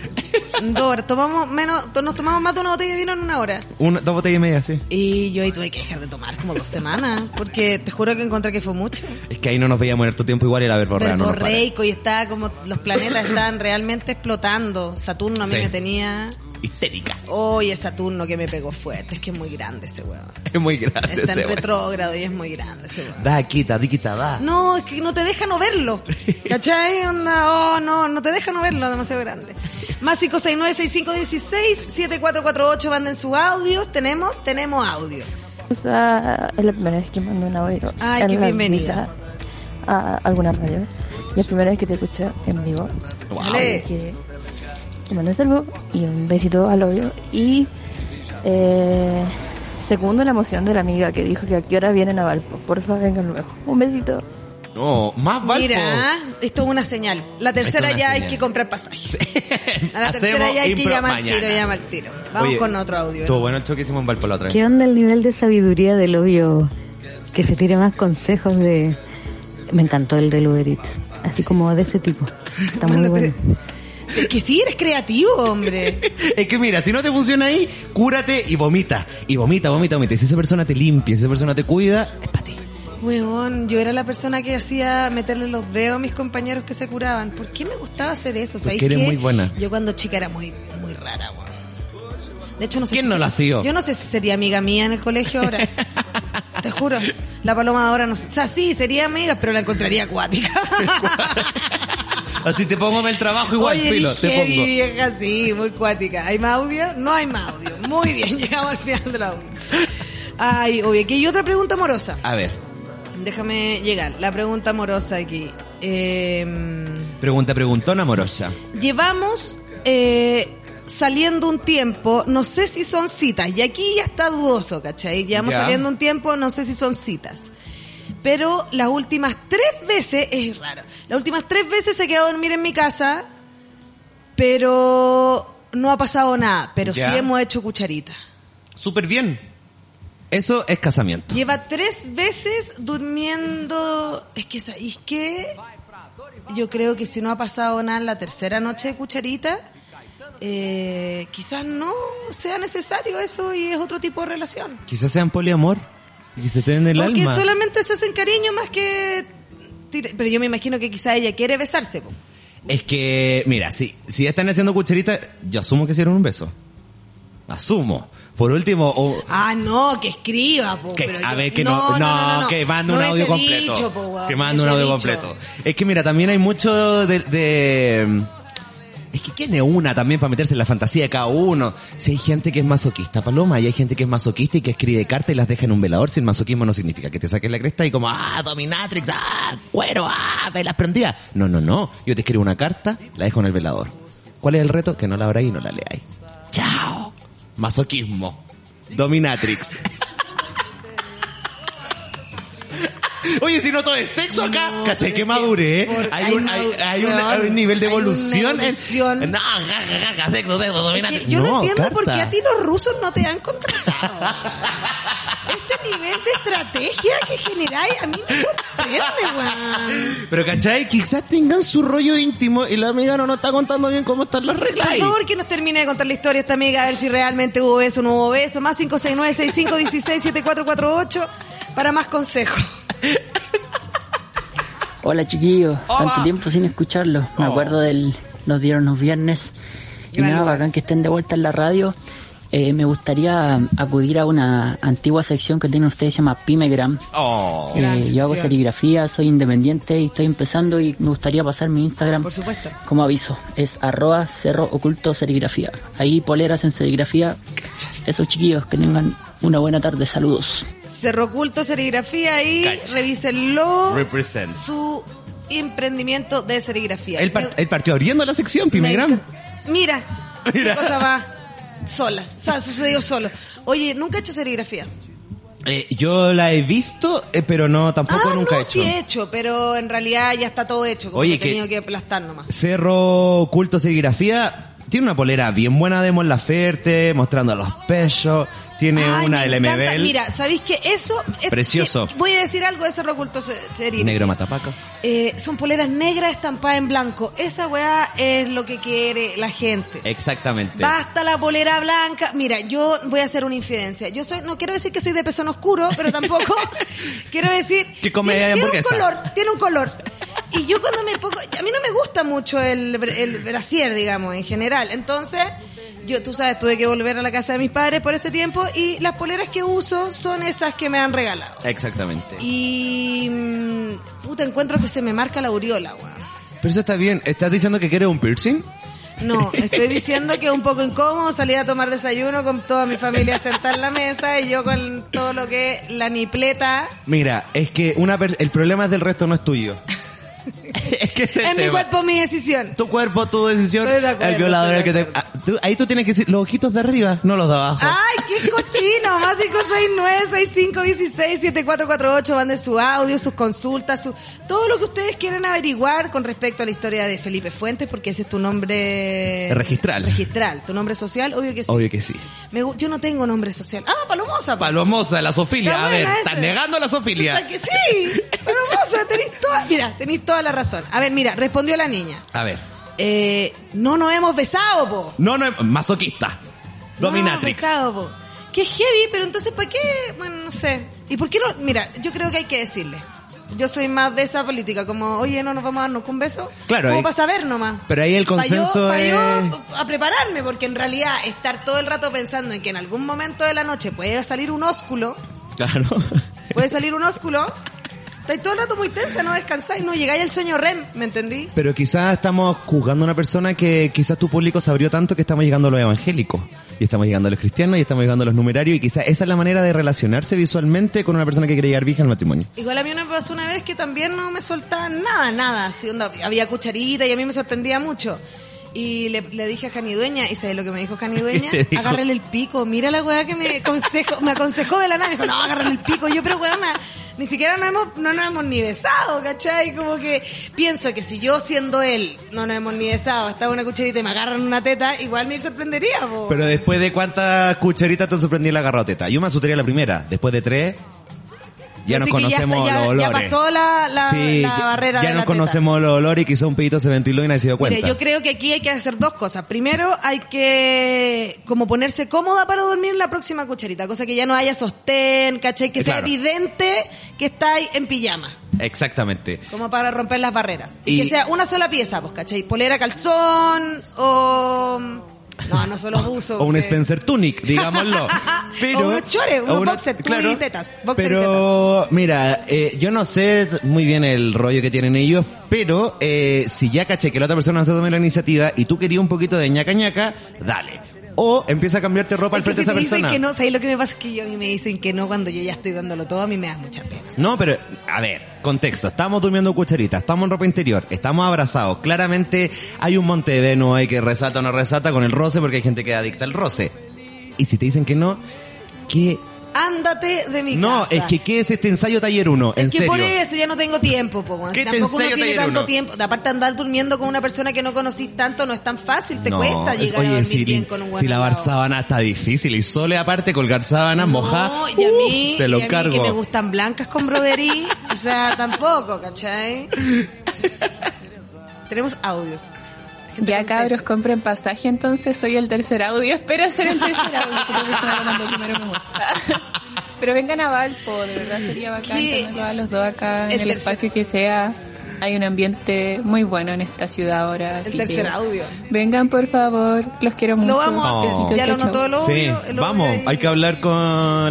Dos horas. Tomamos menos, nos tomamos más de una botella de vino en una hora. Una, dos botellas y media, sí. Y yo ahí tuve que dejar de tomar como dos semanas. Porque te juro que encontré que fue mucho. Es que ahí no nos veíamos en tu tiempo igual era verborrea, no. Verborreico y estaba como los planetas estaban realmente explotando. Saturno a mí Sí. me tenía histérica. Oye, Saturno que me pegó fuerte, es que es muy grande ese weón. Es muy grande Está en ese retrógrado y es muy grande ese weón. Da, quita, di, quita, da. No, es que no te deja no verlo. ¿Cachai? Onda, oh, no, no te deja no verlo, demasiado grande. Más 569-6516-7448, manden sus audios. ¿Tenemos? Tenemos audio. Es la primera vez que mando un audio. Ay, en qué bienvenida. A alguna radio. Y es la primera vez que te escucho en vivo. Wow. Que te mando un saludo y un besito al audio. Y eh, segundo la emoción de la amiga que dijo que a qué hora vienen a Valpo. Por favor, vengan luego. Un besito. No, más Valpo. Mira, esto es una señal. La tercera Esto ya hay señal. que comprar pasajes. A la Hacemos tercera ya hay que llamar mañana. tiro, llamar tiro. Vamos Oye, con otro audio. Estuvo bueno el show que hicimos en Valpo la otra vez. ¿Qué onda el nivel de sabiduría del obvio? Que se tire más consejos de... Me encantó el de Uber Eats. Así como de ese tipo. Está muy bueno. Es que sí, eres creativo, hombre. Es que mira, si no te funciona ahí, cúrate y vomita. Y vomita, vomita, vomita. Y Si esa persona te limpia, si esa persona te cuida, es para ti. Huevón, yo era la persona que hacía meterle los dedos a mis compañeros que se curaban. ¿Por qué me gustaba hacer eso? Porque ¿Sabéis eres qué? muy buena. Yo cuando chica era muy, muy rara, weón. De hecho, no sé ¿Quién si no la ha sido? Yo no sé si sería amiga mía en el colegio ahora. Te juro. La paloma de ahora no sé. O sea, sí, sería amiga, pero la encontraría acuática. Así te pongo en el trabajo igual, Oye, filo, te pongo. vieja, sí, muy cuática. ¿Hay más audio? No hay más audio. Muy bien, llegamos al final del audio. Ay, obvio, que hay otra pregunta amorosa. A ver, Déjame llegar. La pregunta amorosa aquí. Eh, pregunta, preguntona amorosa. llevamos eh, saliendo un tiempo, no sé si son citas, y aquí ya está dudoso, ¿cachai? Llevamos Ya. saliendo un tiempo, no sé si son citas. Pero las últimas tres veces, es raro, las últimas tres veces se quedó a dormir en mi casa, pero no ha pasado nada, pero Ya. sí hemos hecho cucharita. Súper bien. Eso es casamiento. Lleva tres veces durmiendo. Es que, ¿sabéis qué? Yo creo que si no ha pasado nada en la tercera noche de cucharita, eh, quizás no sea necesario eso y es otro tipo de relación. Quizás sean poliamor. Y que se te den el Porque alma. solamente se hacen cariño más que. Pero yo me imagino que quizás ella quiere besarse. po. Es que, mira, si, si están haciendo cucharita, yo asumo que hicieron un beso. Asumo. Por último, o, Ah, no, que escriba, po, que, pero a yo- ver, que no, no, que mande No un audio completo. dicho, po, weón, que mande un audio dicho. completo. Es que mira, también hay mucho de, de- es que tiene una también para meterse en la fantasía de cada uno. Si hay gente que es masoquista, Paloma, y hay gente que es masoquista y que escribe cartas y las deja en un velador, si el masoquismo no significa que te saques la cresta y como, ah, dominatrix, ah, cuero, ah, velas prendidas. No, no, no. Yo te escribo una carta, la dejo en el velador. ¿Cuál es el reto? Que no la abráis y no la leáis. Chao. Masoquismo. Dominatrix. Oye, si no todo es sexo acá, No, ¿cachai? Que madure, ¿eh? Hay, un, hay, hay un, hay un nivel de hay evolución. en- no, jaja, jaja, sexo, sexo, dominatrix. Yo no, No, entiendo por qué a ti los rusos no te han contratado. este nivel de estrategia que generáis a mí me sorprende, weón. Pero, ¿cachai? Quizás tengan su rollo íntimo y la amiga no nos está contando bien cómo están las reglas Por favor, que nos termine de contar la historia esta amiga, a ver si realmente hubo beso o no hubo beso. Más 569-6516-7448 para más consejos. Hola chiquillos, tanto tiempo sin escucharlos. Me Oh. acuerdo del los días los viernes. Y nada, bacán que estén de vuelta en la radio. Eh, me gustaría acudir a una antigua sección que tienen ustedes, se llama Pimegram. Oh. Eh, yo hago serigrafía, soy independiente y estoy empezando y me gustaría pasar mi Instagram Por supuesto. como aviso. Es arroba cerro oculto serigrafía. Ahí poleras en serigrafía. Esos chiquillos que tengan una buena tarde. Saludos. Cerro Oculto Serigrafía y Cacha. revísenlo. Represent. Su emprendimiento de serigrafía. Él, par- él partió abriendo la sección, Me Pimegram. Mira, Mira. qué cosa más sola. O sea, sucedió solo. Oye, nunca he hecho serigrafía. Eh, yo la he visto, eh, pero no, tampoco ah, nunca no, he hecho. sí he hecho, pero en realidad ya está todo hecho. Como Oye, que he tenido que aplastar nomás. Cerro Culto Serigrafía tiene una polera bien buena de Mon Laferte, mostrando los pechos. Tiene Ay, una me del encanta. MBL. Mira, ¿sabéis que eso... es- Precioso. que- voy a decir algo de Cerro Oculto Se- Serigrafía. Negro Matapaca. Eh, son poleras negras estampadas en blanco. Esa weá es lo que quiere la gente. Exactamente. Basta la polera blanca. Mira, yo voy a hacer una infidencia. Yo soy, no quiero decir que soy de pezón oscuro, pero tampoco quiero decir Que come tiene, tiene un color, tiene un color. Y yo cuando me pongo, a mí no me gusta mucho el, el brasier, digamos, en general. Entonces, Yo, tú sabes, tuve que volver a la casa de mis padres por este tiempo y las poleras que uso son esas que me han regalado. Exactamente. Y... mm, puta, encuentro que se me marca la aureola, weón. Pero eso está bien. ¿Estás diciendo que quieres un piercing? No, estoy diciendo que es un poco incómodo salir a tomar desayuno con toda mi familia sentada en la mesa y yo con todo lo que es la nipleta Mira, es que una per- el problema es del resto, no es tuyo. Es que es el en mi cuerpo, mi decisión. Tu cuerpo, tu decisión. Estoy de acuerdo, el violador, el que te... Ah, tú- ahí tú tienes que decir los ojitos de arriba, no los de abajo. ¡Ay, qué cochino! Más 569-6516-7448. Manden su audio, sus consultas, su... todo lo que ustedes quieren averiguar con respecto a la historia de Felipe Fuentes, porque ese es tu nombre... Registral. Registral. Tu nombre social, obvio que sí. Obvio que sí. Me gu- yo no tengo nombre social. Ah, Palomosa. po. Palomosa, la Sofilia. Está A ver, buena estás esa. negando la Puta Sofilia. que sí, Palomosa, tenés toda... Mira, tenés toda la razón. A ver, mira, respondió la niña. A ver. Eh, no nos hemos besado, po. No, no, masoquista. Dominatrix. No, pesado, po. Qué heavy, pero entonces, ¿para qué? Bueno, no sé. ¿Y por qué no? Mira, yo creo que hay que decirle. Yo soy más de esa política, como, oye, no nos vamos a darnos un beso. Claro, Como para saber nomás. Pero ahí el yo- consenso yo es- a prepararme, porque en realidad estar todo el rato pensando en que en algún momento de la noche puede salir un ósculo, Claro. puede salir un ósculo, estáis todo el rato muy tensa, no descansáis, no llegáis al sueño REM, ¿me entendí? Pero quizás estamos juzgando a una persona que quizás tu público se abrió tanto que estamos llegando a los evangélicos. Y estamos llegando a los cristianos y estamos llegando a los numerarios y quizás esa es la manera de relacionarse visualmente con una persona que quiere llegar virgen al matrimonio. Igual a mí me pasó una vez que también no me soltaban nada, nada. Así, onda, había cucharita y a mí me sorprendía mucho. Y le, le dije a Canidueña, y ¿sabes lo que me dijo Canidueña? Agárrale el pico. Mira la weá que me aconsejó, me aconsejó de la nada. Me dijo, no, agárrale el pico. Yo, pero weá, ni siquiera nos hemos, no nos hemos ni besado, ¿cachai? Como que pienso que si yo siendo él no nos hemos ni besado, estaba una cucharita y me agarran una teta, igual me sorprendería, po. Pero después de cuántas cucharitas te sorprendí la garroteta. Yo me asustaría la primera. Después de tres, ya nos conocemos está- los ya, olores. ya pasó la, la, Sí, la barrera ya de nos la conocemos los olores y quizá un pedito se ventiló y nadie se dio cuenta. Yo creo que aquí hay que hacer dos cosas. Primero, hay que como ponerse cómoda para dormir la próxima cucharita, cosa que ya no haya sostén, ¿cachai? Que sea evidente que estáis en pijama, Exactamente. como para romper las barreras. Y, Y- que sea una sola pieza, pues, ¿cachai? Polera, calzón o... No, no solo buzo. O un Spencer Tunic, digámoslo. Pero, O unos chores, unos o una- boxer, tú y tetas, boxer y pero, mira, eh, yo no sé muy bien el rollo que tienen ellos, pero eh, si ya caché que la otra persona no se tome la iniciativa y tú querías un poquito de ñaca ñaca, dale. O empieza a cambiarte ropa al frente si de te esa dicen persona. que no, ¿sabes lo que me pasa? Es que yo, a mí me dicen que no cuando yo ya estoy dándolo todo, a mí me da mucha pena. No, pero, a ver, contexto. Estamos durmiendo cucharita, estamos en ropa interior, estamos abrazados. Claramente hay un monte de Venus ahí que resalta o no resalta con el roce porque hay gente que es adicta al roce. Y si te dicen que no, ¿qué? Ándate de mi No, casa. es que ¿qué es este ensayo taller 1? En que serio. por eso ya no tengo tiempo, po. ¿Qué Si te Tampoco uno tiene taller tanto uno? tiempo. Aparte andar durmiendo con una persona que no conocís tanto, no es tan fácil, te No, cuesta es- llegar a oye, dormir si, bien con un buen si lavar sábana está difícil y sole aparte colgar sábanas No, y a mí, uf, te lo y a mí cargo. que me gustan blancas con broderí, o sea, tampoco, ¿cachai? Tenemos audios. Ya cabros, compren pasaje entonces, soy el tercer audio, espero ser el tercer audio, como el. Pero vengan a Valpo, de verdad sería bacán ¿Qué tenerlos a los dos acá El en el tercer- espacio que sea. Hay un ambiente muy bueno en esta ciudad ahora. El así tercer que audio. Vengan por favor, los quiero mucho. Lo vamos a Oh. hacer. Besitos, Ya lo chau, notó el audio. Sí, el vamos, ahí. hay que hablar con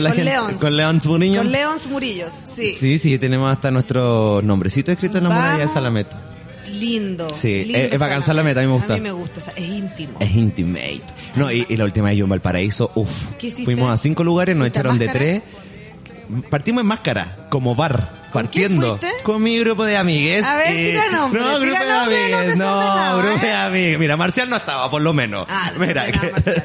la Con gente, Leons. con Leons Murillo. Con Leons Murillos, sí. Sí, sí, tenemos hasta nuestro nombrecito escrito en la muralla de Salameta. Lindo. Sí, lindo es- es bacán Salameta, a mí me gusta. A mí me gusta, es íntimo. Es intimate. No, y, y la última vez yo en Valparaíso, uff. Fuimos a cinco lugares, nos ¿Fuiste a echaron de Máscara? tres. Partimos en máscara, como bar, ¿Con partiendo. Con mi grupo de amigues. A ver, tira nombre, No, tira grupo de nombre, no amigues. No, desordenado, grupo ¿eh? de amigues. Mira, Marcial no estaba, por lo menos. Ah, Mira,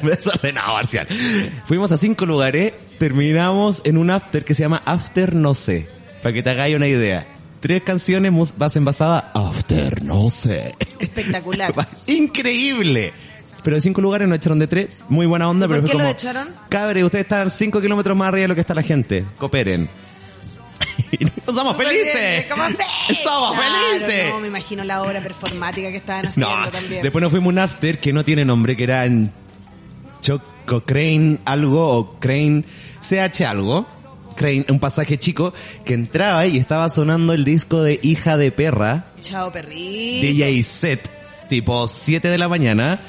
desordenado, Marcial. Marcial. Fuimos a cinco lugares, terminamos en un after que se llama After No Sé. Para que te hagáis una idea. Tres canciones mus- base envasada After No Sé. Espectacular. Increíble. Pero de cinco lugares nos echaron de tres. Muy buena onda, ¿Y pero por fue qué lo echaron? Cabre, ustedes están cinco kilómetros más arriba de lo que está la gente. Cooperen. ¡Somos Súper felices! bien, ¿Cómo sé? ¡Somos Claro, felices! No, me imagino la obra performática que estaban haciendo No, también. después nos fuimos a un after que no tiene nombre, que era en Choco Crane algo o Crane CH algo. Crane, un pasaje chico que entraba y estaba sonando el disco de Hija de Perra Chao, perrito. DJ set, tipo 7 de la mañana.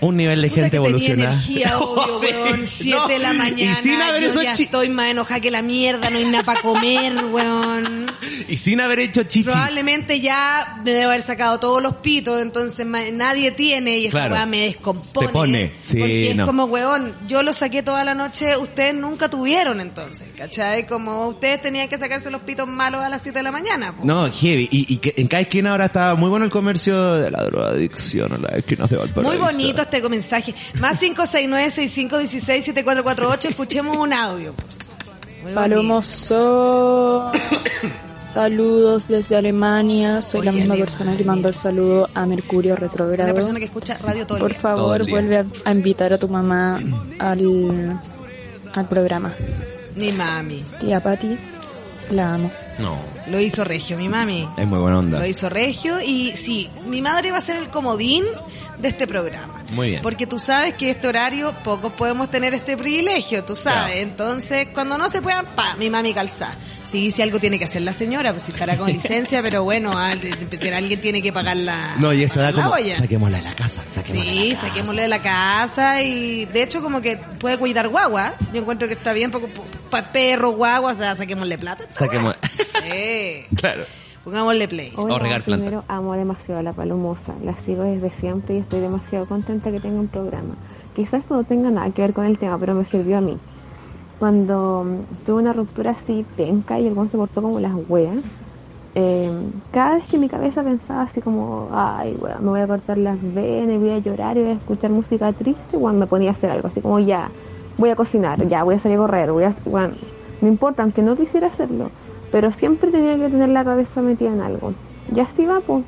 Un nivel de Puta gente evolucionada. energía, obvio, Oh, sí, weón. Siete no. de la mañana. Y sin haber yo ya estoy más enojada que la mierda, no hay nada para comer, weón. Y sin haber hecho chichi. Probablemente ya me debo haber sacado todos los pitos, entonces nadie tiene y esa Claro. weá me descompone. Te pone, sí, Porque no. es como, weón, yo lo saqué toda la noche, ustedes nunca tuvieron entonces, ¿cachai? Como ustedes tenían que sacarse los pitos malos a las 7 de la mañana. po. No, heavy. Y, y que en cada esquina ahora está muy bueno el comercio de la drogadicción en las esquinas de Valparaíso. Muy bonito este mensaje. Más 569-6516-7448, escuchemos un audio. Muy Palomoso. Saludos desde Alemania. Soy la Oye, misma Alemania. persona que mandó el saludo a Mercurio Una Retrógrado. persona que escucha radio todo el Por día. Favor, el vuelve a, a invitar a tu mamá al, al programa. Mi mami. Tía Patti, la amo. No, Lo hizo Regio, mi mami. es muy buena onda. Lo hizo Regio y sí, mi madre va a ser el comodín de este programa. Muy bien. Porque tú sabes que este horario pocos podemos tener este privilegio, tú sabes. Claro. Entonces, cuando no se puedan, pa, mi mami calza. Sí, si algo tiene que hacer la señora, pues si estará con licencia, pero bueno, al- alguien tiene que pagar la, No, y eso da la como, olla. saquémosla de la casa, saquémosla de Sí, la casa. saquémosle de la casa y de hecho como que puede cuidar guagua. Yo encuentro que está bien porque perro, guagua, o sea, saquémosle plata. Saquemos, Sí. claro. Pongámosle play. O regar planta. primero amo demasiado a la palomosa, la sigo desde siempre y estoy demasiado contenta que tenga un programa. Quizás no tenga nada que ver con el tema, pero me sirvió a mí. Cuando mm, tuve una ruptura así penca y el buen se portó como las weas, eh, cada vez que mi cabeza pensaba así como, ay, weón, me voy a cortar las venas, y voy a llorar y voy a escuchar música triste, weón, me ponía a hacer algo, así como ya, voy a cocinar, ya, voy a salir a correr, voy a, no importa, aunque no quisiera hacerlo, pero siempre tenía que tener la cabeza metida en algo. Y así va, pues.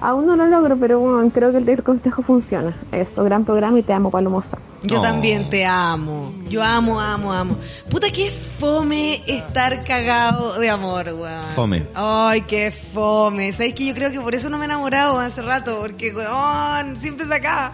Aún no lo logro, pero bueno, creo que el del consejo funciona. Eso, gran programa y te amo, Palomosa. Yo No. también te amo. Yo amo, amo, amo. Puta, qué fome estar cagado de amor, weón. Fome. Ay, qué fome. ¿Sabes que Yo creo que por eso no me he enamorado hace rato, porque, weón, siempre se acaba.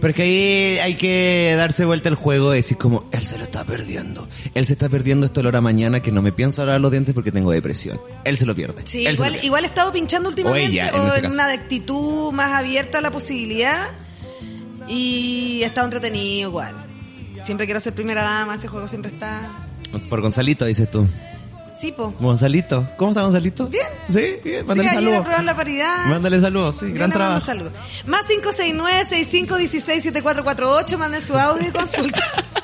Pero es que ahí hay que darse vuelta el juego y decir como, él se lo está perdiendo. Él se está perdiendo olor a mañana que no me pienso lavar los dientes porque tengo depresión. Él se lo pierde. Sí, Él igual, pierde. igual he estado pinchando últimamente O ella, en o este en una actitud más abierta a la posibilidad y he estado entretenido igual. Siempre quiero ser primera dama, ese juego siempre está... Por Gonzalito, dices tú. Sí, po. Gonzalito. ¿Cómo está Gonzalito? Bien. Sí, bien. Sí, Mándale ayer saludos. aprobaron la paridad. Mándale saludos, sí, Yo gran trabajo. saludos. Más 569-6516-7448, manden su audio y consulta.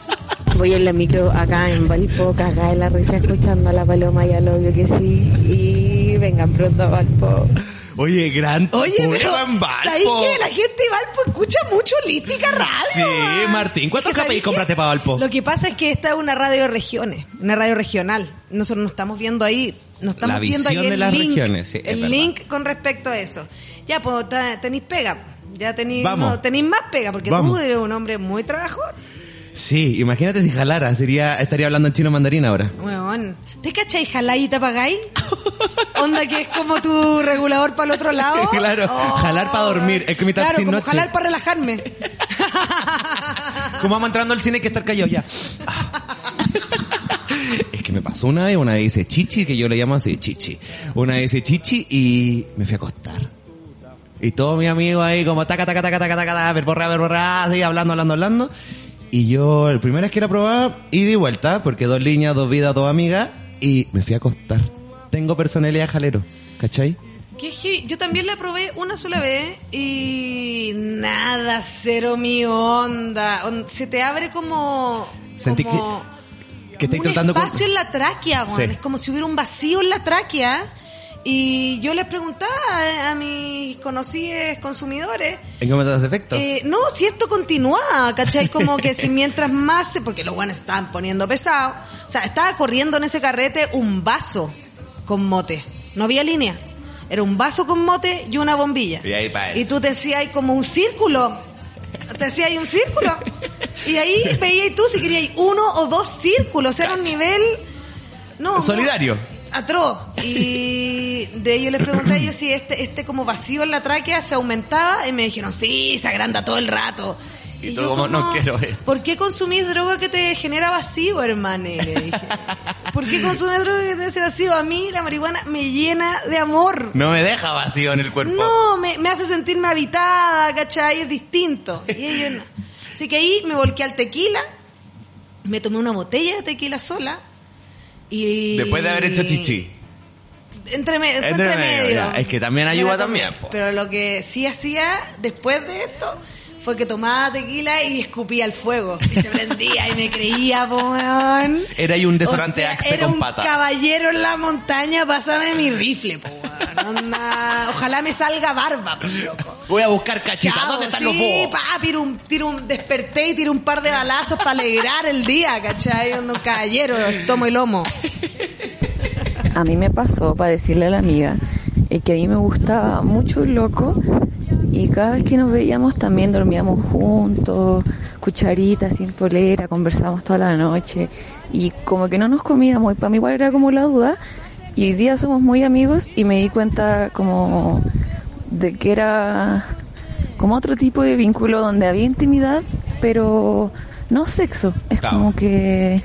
Voy en la micro acá en Valpo, cagada de la risa escuchando a la paloma, ya lo obvio que sí. Y vengan pronto a Valpo. Oye, gran Oye, pero en Valpo. ¿sabes que la gente de Valpo escucha mucho Lística Radio? Sí? Martín, ¿cuántos Es que, ¿sabes KPI compraste para Valpo? Lo que pasa es que esta es una radio de regiones, una radio regional. Nosotros nos estamos viendo ahí, nos estamos La viendo ahí el de las link, regiones, sí, es el link con respecto a eso. Ya, pues tenéis pega, ya tenéis, no, tenéis más pega, porque Vamos. tú eres un hombre muy trabajador. Sí, imagínate si jalara, sería, estaría hablando en chino mandarín ahora. Weón, ¿te cachai jalar y te apagáis? Onda que es como tu regulador para el otro lado. Claro, jalar pa' dormir, es que mi Claro, como noche. jalar para relajarme. Como vamos entrando al cine hay que estar callado ya. Es que me pasó una vez, una vez hice chichi, que yo le llamo así chichi. Una vez hice chichi y me fui a acostar. Y todos mis amigos ahí como taca, taca, taca, taca, taca, taca, verborrea, verborrea, así hablando, hablando, hablando. Y yo, el primera vez que la probaba, y di vuelta, porque dos líneas, dos vidas, dos amigas, y me fui a acostar. Tengo personalidad jalero, ¿cachai? Que. Yo también la probé una sola vez y nada, cero mi onda. On- Se te abre como... Sentí como Que estoy un tratando con... espacio en la tráquea. Sí. Es como si hubiera un vacío en la tráquea. Y yo les preguntaba a, a mis conocidos consumidores ¿En qué momento efecto? Eh, no, si esto continúa, ¿cachai? Como que si mientras más, se- porque los buenos estaban poniendo pesado, o sea, estaba corriendo en ese carrete un vaso con mote, no había línea, era un vaso con mote y una bombilla. Y ahí pa' él. Y tú te decías como un círculo, te decías ahí un círculo, y ahí veías tú si querías uno o dos círculos, era un nivel... No, Solidario. atroz. Y de ellos les pregunté a ellos si este, este como vacío en la tráquea se aumentaba y me dijeron, sí, se agranda todo el rato. Y tú como, no quiero esto. ¿Por qué consumís droga que te genera vacío, hermano? Le dije. ¿Por ¿Por qué consume droga que te hace vacío? A mí la marihuana me llena de amor. No me deja vacío en el cuerpo. No, me, me hace sentirme habitada, ¿cachai? Es distinto. Y ellos no. Así que ahí me volqué al tequila, me tomé una botella de tequila sola y... Después de haber hecho chichi. Entre, me- Entre entre medio. Es que también ayuda también, po. Pero lo que sí hacía después de esto fue que tomaba tequila y escupía al fuego. Y se prendía y me creía, weón. Era ahí un desodorante O sea, Axe era con un pata. caballero en la montaña, pásame mi rifle, po, Ojalá me salga barba, po, loco. Voy a buscar cachitas. Chao, ¿Dónde están sí, los búhos? pa, tiro un, tiro un, desperté y tiro un par de balazos para alegrar el día, ¿cachai? Un caballero, tomo y lomo. A mí me pasó para decirle a la amiga eh, que a mí me gustaba mucho un loco y cada vez que nos veíamos también dormíamos juntos, cucharitas sin polera, conversábamos toda la noche y como que no nos comíamos y para mí igual era como la duda y hoy día somos muy amigos y me di cuenta como de que era como otro tipo de vínculo donde había intimidad pero no sexo, es Claro. como que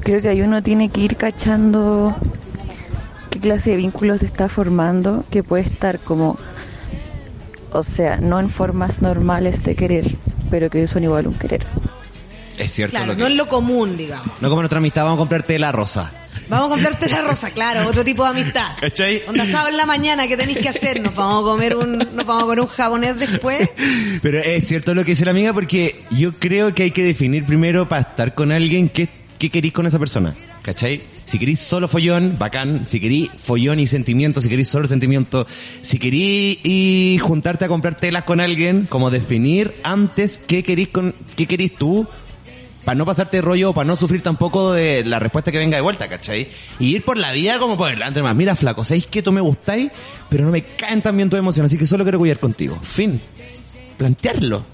creo que ahí uno tiene que ir cachando clase de vínculos se está formando, que puede estar como, o sea, no en formas normales de querer, pero que son igual un querer. Es cierto Claro, lo que no es lo común, digamos. No como nuestra amistad, vamos a comprarte la rosa. Vamos a comprarte la rosa, claro, otro tipo de amistad. ¿Cachai? Onda sábado en la mañana, ¿qué tenéis que hacer? Nos vamos a comer un, nos vamos a comer un japonés después. Pero es cierto lo que dice la amiga porque yo creo que hay que definir primero para estar con alguien qué, qué querís con esa persona. ¿Cachai? Si querís solo follón, bacán. Si querís follón y sentimiento, si querís solo sentimiento. Si querís y juntarte a comprar telas con alguien, como definir antes qué querís con, qué querís tú para no pasarte rollo, para no sufrir tampoco de la respuesta que venga de vuelta, ¿cachai? Y ir por la vida como por delante más. Mira, flaco, sabéis que tú me gustáis, pero no me caen tan bien tu emoción, así que solo quiero cuidar contigo. Fin. Plantearlo.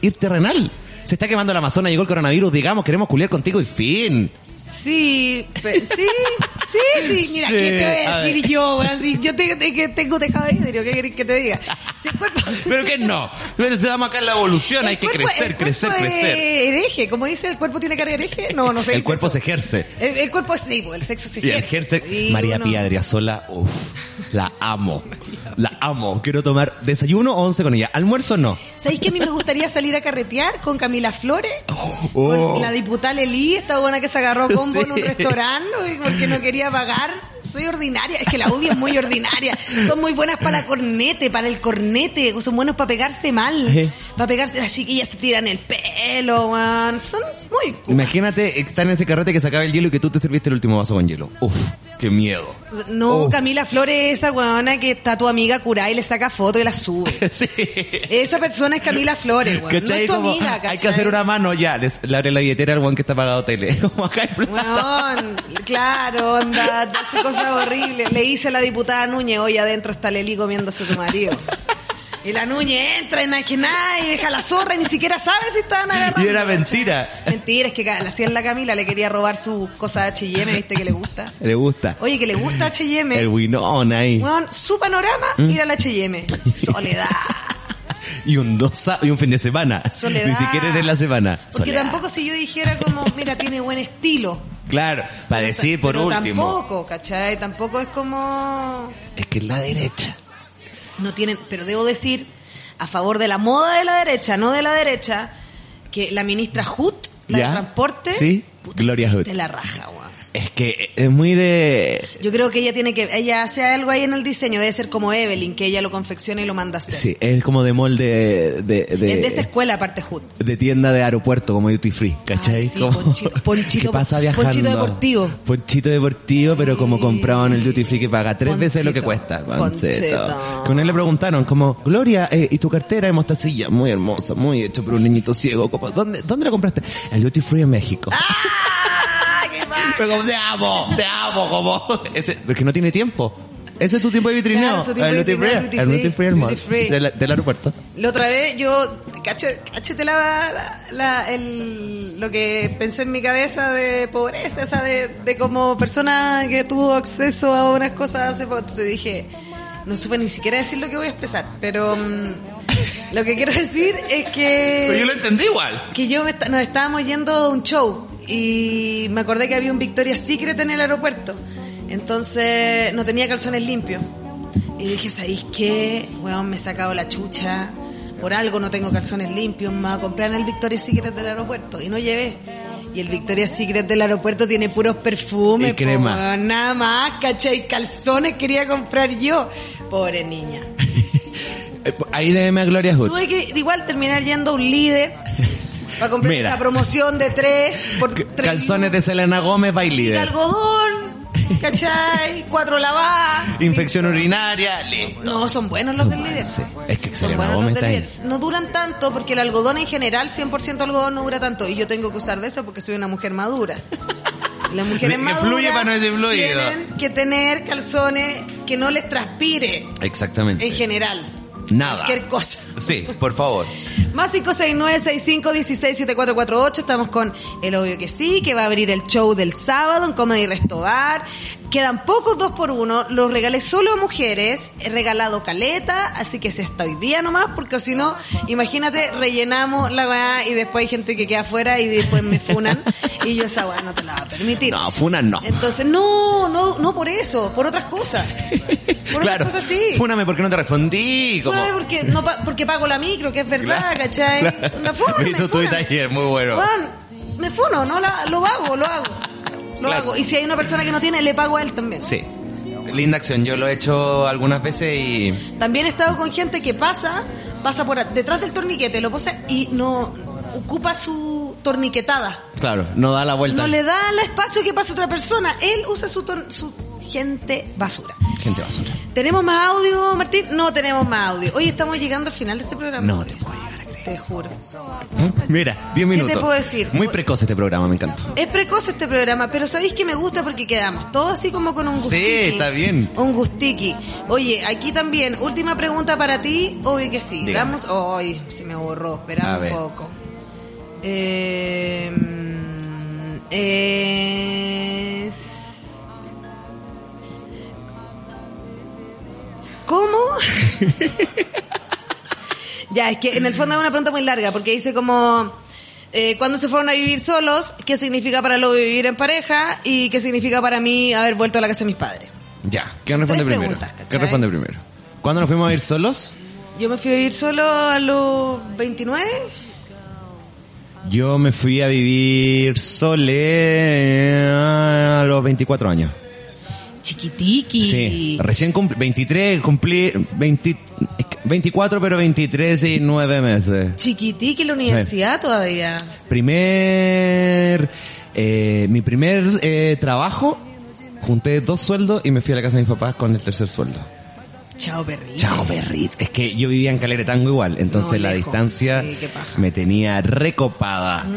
Ir terrenal. Se está quemando el Amazonas, llegó el coronavirus, digamos, queremos culiar contigo y fin. Sí, sí, sí, sí. Mira, Sí, ¿qué te voy a a decir ver. yo? Si yo te- te- que tengo tejado de vidrio, ¿qué querés que te diga? Si el cuerpo... Pero que no. Necesitamos acá en la evolución, hay que crecer, el crecer, cuerpo crecer. es hereje, como dice, el cuerpo tiene cara de hereje. No, no sé. El cuerpo se ejerce. El, el cuerpo es sí, pues, el sexo se Y ejerce. ejerce Y María uno- Pía Adriasola, uff, la amo. La amo. Quiero tomar desayuno o once con ella. Almuerzo no. ¿Sabéis que a mí me gustaría salir a carretear con Camila Flores? Oh. Con la diputada Lely, esta buena que se agarró combo Sí. en un restaurante porque no quería pagar. Soy ordinaria, es que la UDI es muy ordinaria. Son muy buenas para cornete, para el cornete, son buenos para pegarse mal. Para pegarse, las chiquillas se tiran el pelo, man. Son muy... Imagínate estar en ese carrete que se acaba el hielo y que tú te serviste el último vaso con hielo. Uf, qué miedo. No. Camila Flores es esa weona que está tu amiga curada y le saca foto y la sube. Esa persona es Camila Flores, weón. No ¿Cachai? es tu Como, amiga, hay que ¿cachai? hacer una mano ya. Les, le abre la billetera al guan que está pagado tele. Como acá hay plata. Weón, claro, onda, hace cosas horribles. Le hice a la diputada Núñez, hoy adentro está Leli comiéndose a tu marido. Y la Núñez entra en nada y deja la zorra y ni siquiera sabe si estaban agarrando. Y era mentira. Mentira, es que la hacían la Camila, le quería robar sus cosas H&M, viste que le gusta. Le gusta. Oye, que le gusta H&M. El winón ahí. Weón, su panorama, ¿Mm? ir al H&M. Soledad. Y un dos y un fin de semana. Soledad. Ni siquiera en la semana. Porque Soledad. tampoco si yo dijera como, mira, tiene buen estilo. Claro, para decir por Pero último. tampoco, ¿cachai? Tampoco es como... Es que es la derecha. no tienen, pero debo decir, a favor de la moda de la derecha, no de la derecha, que la ministra Hut, la ¿Ya? de transporte, Sí. Gloria Hood. de la raja, weón. Es que es muy de... Yo creo que ella tiene que, ella hace algo ahí en el diseño, debe ser como Evelyn, que ella lo confecciona y lo manda a hacer. Sí, es como de molde de... de, Es de esa escuela aparte Hut. de tienda de aeropuerto como duty free, ¿cachai? Ay, sí, Como- ponchito, ponchito, ¿Qué pasa viajando? ponchito deportivo. Ponchito deportivo, pero como comprado en el duty free que paga tres veces lo que cuesta. ponchito. Que una vez le preguntaron como, Gloria, eh, ¿y tu cartera de mostacilla? Muy hermosa, muy hecho por un niñito ciego. ¿Dónde, ¿Dónde la compraste? El duty free en México. ¡Ah! Pero como, te amo, te amo, como... Ese, porque no tiene tiempo. Ese es tu tiempo de vitrineo. Claro, su tiempo el duty free, duty el free, duty free free. del- del aeropuerto. La otra vez yo, cáchate la, la, la- el, lo que pensé en mi cabeza de pobreza, o sea, de, de como persona que tuvo acceso a unas cosas hace poco. Entonces dije, no supe ni siquiera decir lo que voy a expresar, pero mm, lo que quiero decir es que... Pero yo lo entendí igual. que yo me nos estábamos yendo a un show y me acordé que había un Victoria's Secret en el aeropuerto. Entonces no tenía calzones limpios. Y dije, ¿sabéis qué? Weón, me he sacado la chucha. Por algo no tengo calzones limpios. Me voy a comprar en el Victoria's Secret del aeropuerto. Y no llevé. Y el Victoria's Secret del aeropuerto tiene puros perfumes. Y crema. po, weón, nada más, ¿cachai? Calzones quería comprar yo. Pobre niña. Eh, Ahí déjeme a Gloria Hood. Tuve que igual terminar yendo a un líder para comprar Mira. esa promoción de tres por tres Calzones de Selena Gómez, by y líder. algodón, ¿cachai? Cuatro lavadas. Infección urinaria, listo. No, son buenos los del líder. Es que Son Selena buenos Gómez los del está ahí. líder. No duran tanto porque el algodón en general, 100% algodón no dura tanto. Y yo tengo que usar de eso porque soy una mujer madura. Las mujeres Que maduras fluye para no tienen que tener calzones que no les transpire Exactamente. en general. Nada. Cualquier cosa. Sí, por favor. Más 569-6516-7448. Estamos con El Obvio Que Sí, que va a abrir el show del sábado en Comedy Restobar. Quedan pocos dos por uno. Los regalé solo a mujeres. He regalado caleta, así que es hasta hoy día nomás, porque si no, imagínate, rellenamos la weá y después hay gente que queda afuera y después me funan. y yo esa weá no te la voy a permitir. No, Funa no. Entonces, no, no, no por eso, por otras cosas. Por claro. otras cosas sí. Fúname porque no te respondí. Como... Fúname porque, no, porque pago la micro, que es verdad, ¿cachai? Claro. Una fúname, tu muy bueno. Weón, me funo, no la, lo hago, lo hago. Lo Claro. hago. Y si hay una persona que no tiene, le pago a él también. Sí. Linda acción, yo lo he hecho algunas veces y... También he estado con gente que pasa, pasa por detrás del torniquete, lo posa y no ocupa su torniquetada. Claro, no da la vuelta. No le da el espacio que pase otra persona. Él usa su, tor- su gente basura. Gente basura. ¿Tenemos más audio, Martín? No tenemos más audio. Hoy estamos llegando al final de este programa. No te puedo Te juro. Mira, 10 ¿Qué minutos. te puedo decir? Muy precoz este programa, me encantó. Es precoz este programa, pero ¿sabéis que me gusta? Porque quedamos todos así como con un Sí, gustiqui. está bien. Un gustiqui. Oye, aquí también, última pregunta para ti, obvio que sí. Dígame. Damos, ay, se me borró, espera un poco. Eh, es... ¿Cómo? ya, es que en el fondo es una pregunta muy larga, porque dice como... Eh, ¿Cuándo se fueron a vivir solos? ¿Qué significa para lo vivir en pareja? ¿Y qué significa para mí haber vuelto a la casa de mis padres? Ya, ¿quién responde Tres primero? preguntas, ¿cachai? ¿Qué responde primero? ¿Cuándo nos fuimos a ir solos? Yo me fui a vivir solo a los 29. Yo me fui a vivir sole a los 24 años. Chiquitiqui. Sí, recién cumplí, 23, cumplí 20, 24 pero 23 y 9 meses. Chiquitiqui en la universidad todavía. Primer, eh, mi primer eh, trabajo, junté dos sueldos y me fui a la casa de mis papás con el tercer sueldo. Chao, perrito. Chao, perrit. Es que yo vivía en Caleretango igual, entonces No, la distancia Sí, me tenía recopada.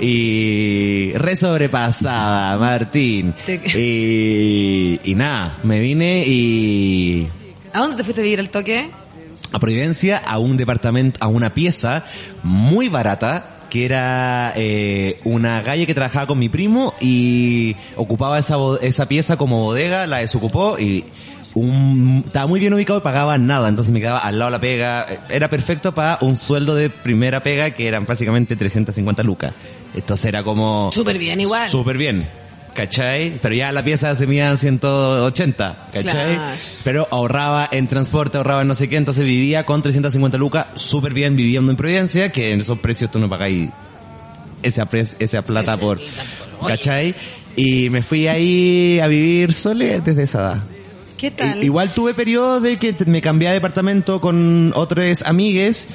Y re sobrepasada, Martín. Te- Y, y nada, me vine y ¿A dónde te fuiste a vivir el toque? A Providencia a un departamento, a una pieza muy barata que era eh, una calle que trabajaba con mi primo y ocupaba esa, esa pieza como bodega, la desocupó y un, estaba muy bien ubicado y pagaba nada, entonces me quedaba al lado de la pega, Eh, era perfecto para un sueldo de primera pega que eran básicamente 350 lucas. Entonces era como... Súper bien, igual. Súper bien. ¿Cachai? Pero ya la pieza se medía 180, ¿cachai? Pero ahorraba en transporte, ahorraba en no sé qué, entonces vivía con 350 lucas, súper bien viviendo en Providencia, que en esos precios tú no pagáis esa, esa plata por... ¿Cachai? Y me fui ahí a vivir sole desde esa edad. ¿Qué tal? Igual tuve periodos de que me cambié de departamento con otros amigues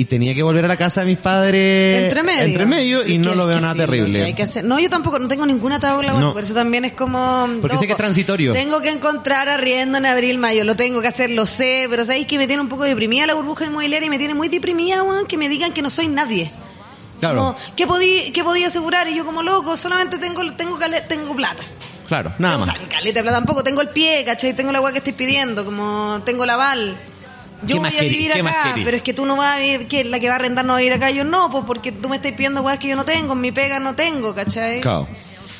y tenía que volver a la casa de mis padres Entre medio. entre medio y no lo veo nada sí, terrible. hay que hacer. No, yo tampoco, no tengo ninguna tabla, No. por eso también es como... Porque sé que es transitorio. Tengo que encontrar arriendo en abril, mayo, lo tengo que hacer, lo sé, pero sabéis que me tiene un poco deprimida la burbuja inmobiliaria y me tiene muy deprimida, weón, que me digan que no soy nadie. Claro, Como, ¿qué, podí, ¿Qué podía asegurar? Y yo como loco, solamente tengo, tengo, tengo plata. claro, nada O más. sea, caleta de plata tampoco, tengo el pie, ¿cachai? Tengo la agua que estoy pidiendo, como tengo la aval. Yo ¿Qué más voy a vivir ¿Qué más acá, pero es que tú no vas a vivir, que la que va a arrendar no va a vivir acá, yo no, pues porque tú me estás pidiendo weas que yo no tengo, en mi pega no tengo, ¿cachai? Claro.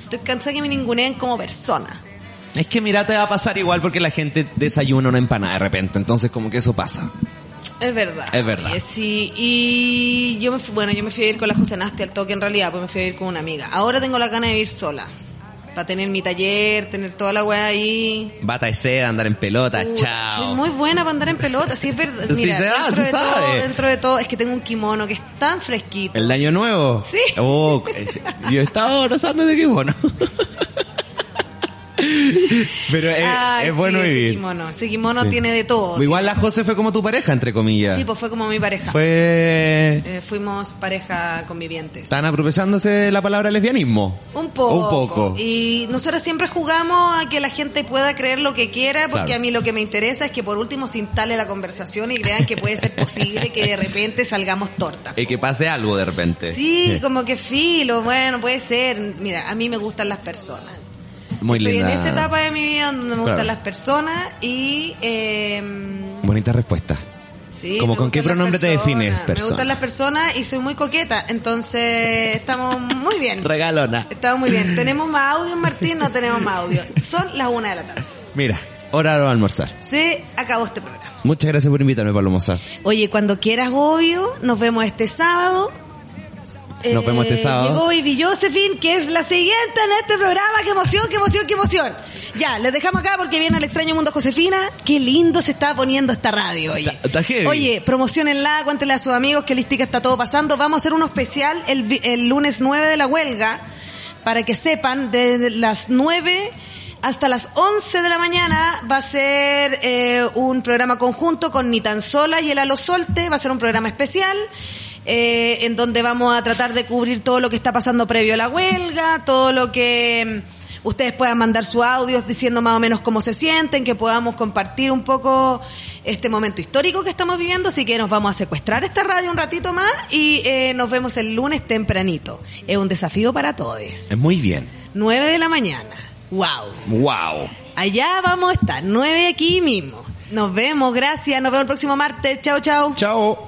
Estoy cansada que me ninguneen como persona. Es que mira, te va a pasar igual porque la gente desayuna una empanada de repente, entonces como que eso pasa. Es verdad. Es verdad. Sí, y yo me fui, bueno, yo me fui a ir con la José Nasty al toque en realidad, pues me fui a ir con una amiga. Ahora tengo la gana de vivir sola. Para tener mi taller, tener toda la weá ahí. Bata de seda, andar en pelota, Puta, chao. Soy muy buena para andar en pelota, sí es verdad. Sí Mira, se va, dentro, se de sabe. todo, dentro de todo, es que tengo un kimono que es tan fresquito. ¿El año nuevo? Sí. Oh, es- yo estaba abrazando de kimono. Pero es, Ay, es bueno sí, vivir. kimono Sí. tiene de todo. Igual la José fue como tu pareja, entre comillas. Sí, pues fue como mi pareja. Fue... Eh, fuimos pareja convivientes. Están aprovechándose de la palabra lesbianismo. Un poco. Un poco. Y nosotros siempre jugamos a que la gente pueda creer lo que quiera, porque Claro. a mí lo que me interesa es que por último se instale la conversación y crean que puede ser posible que de repente salgamos tortas. Y que pase algo de repente. Sí, como que filo, bueno, puede ser. Mira, a mí me gustan las personas. Muy Estoy linda. en esa etapa de mi vida donde me Claro. gustan las personas y... Eh, Bonita respuesta. sí, Como me con qué pronombre te defines, Me persona. gustan las personas y soy muy coqueta, entonces estamos muy bien. Regalona. Estamos muy bien. ¿Tenemos más audio, Martín? No tenemos más audio. Son las una de la tarde. Mira, hora de almorzar. Se acabó este programa. Muchas gracias por invitarme, Pablo Moza. Oye, cuando quieras, obvio, nos vemos este sábado. Nos vemos este sábado. Llegó Baby Josephine, que es la siguiente en este programa. ¡Qué emoción, qué emoción, qué emoción! Ya, les dejamos acá porque viene el extraño mundo Josefina. Qué lindo se está poniendo esta radio, oye. Está- está. Oye, promocionenla, cuéntenle a sus amigos que listica está todo pasando. Vamos a hacer uno especial el, el lunes 9 de la huelga para que sepan, de las 9 hasta las 11 de la mañana va a ser eh, un programa conjunto con Ni Tan Sola y el Alo Solte. Va a ser un programa especial. Eh, en donde vamos a tratar de cubrir todo lo que está pasando previo a la huelga, todo lo que mm, ustedes puedan mandar sus audios diciendo más o menos cómo se sienten, que podamos compartir un poco este momento histórico que estamos viviendo, así que nos vamos a secuestrar esta radio un ratito más y eh, nos vemos el lunes tempranito. Es un desafío para todos. Muy bien. 9 de la mañana. ¡Wow! Wow. Allá vamos a estar, 9 aquí mismo. Nos vemos, gracias, nos vemos el próximo martes. Chao, chao. Chao.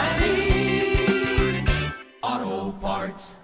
parts.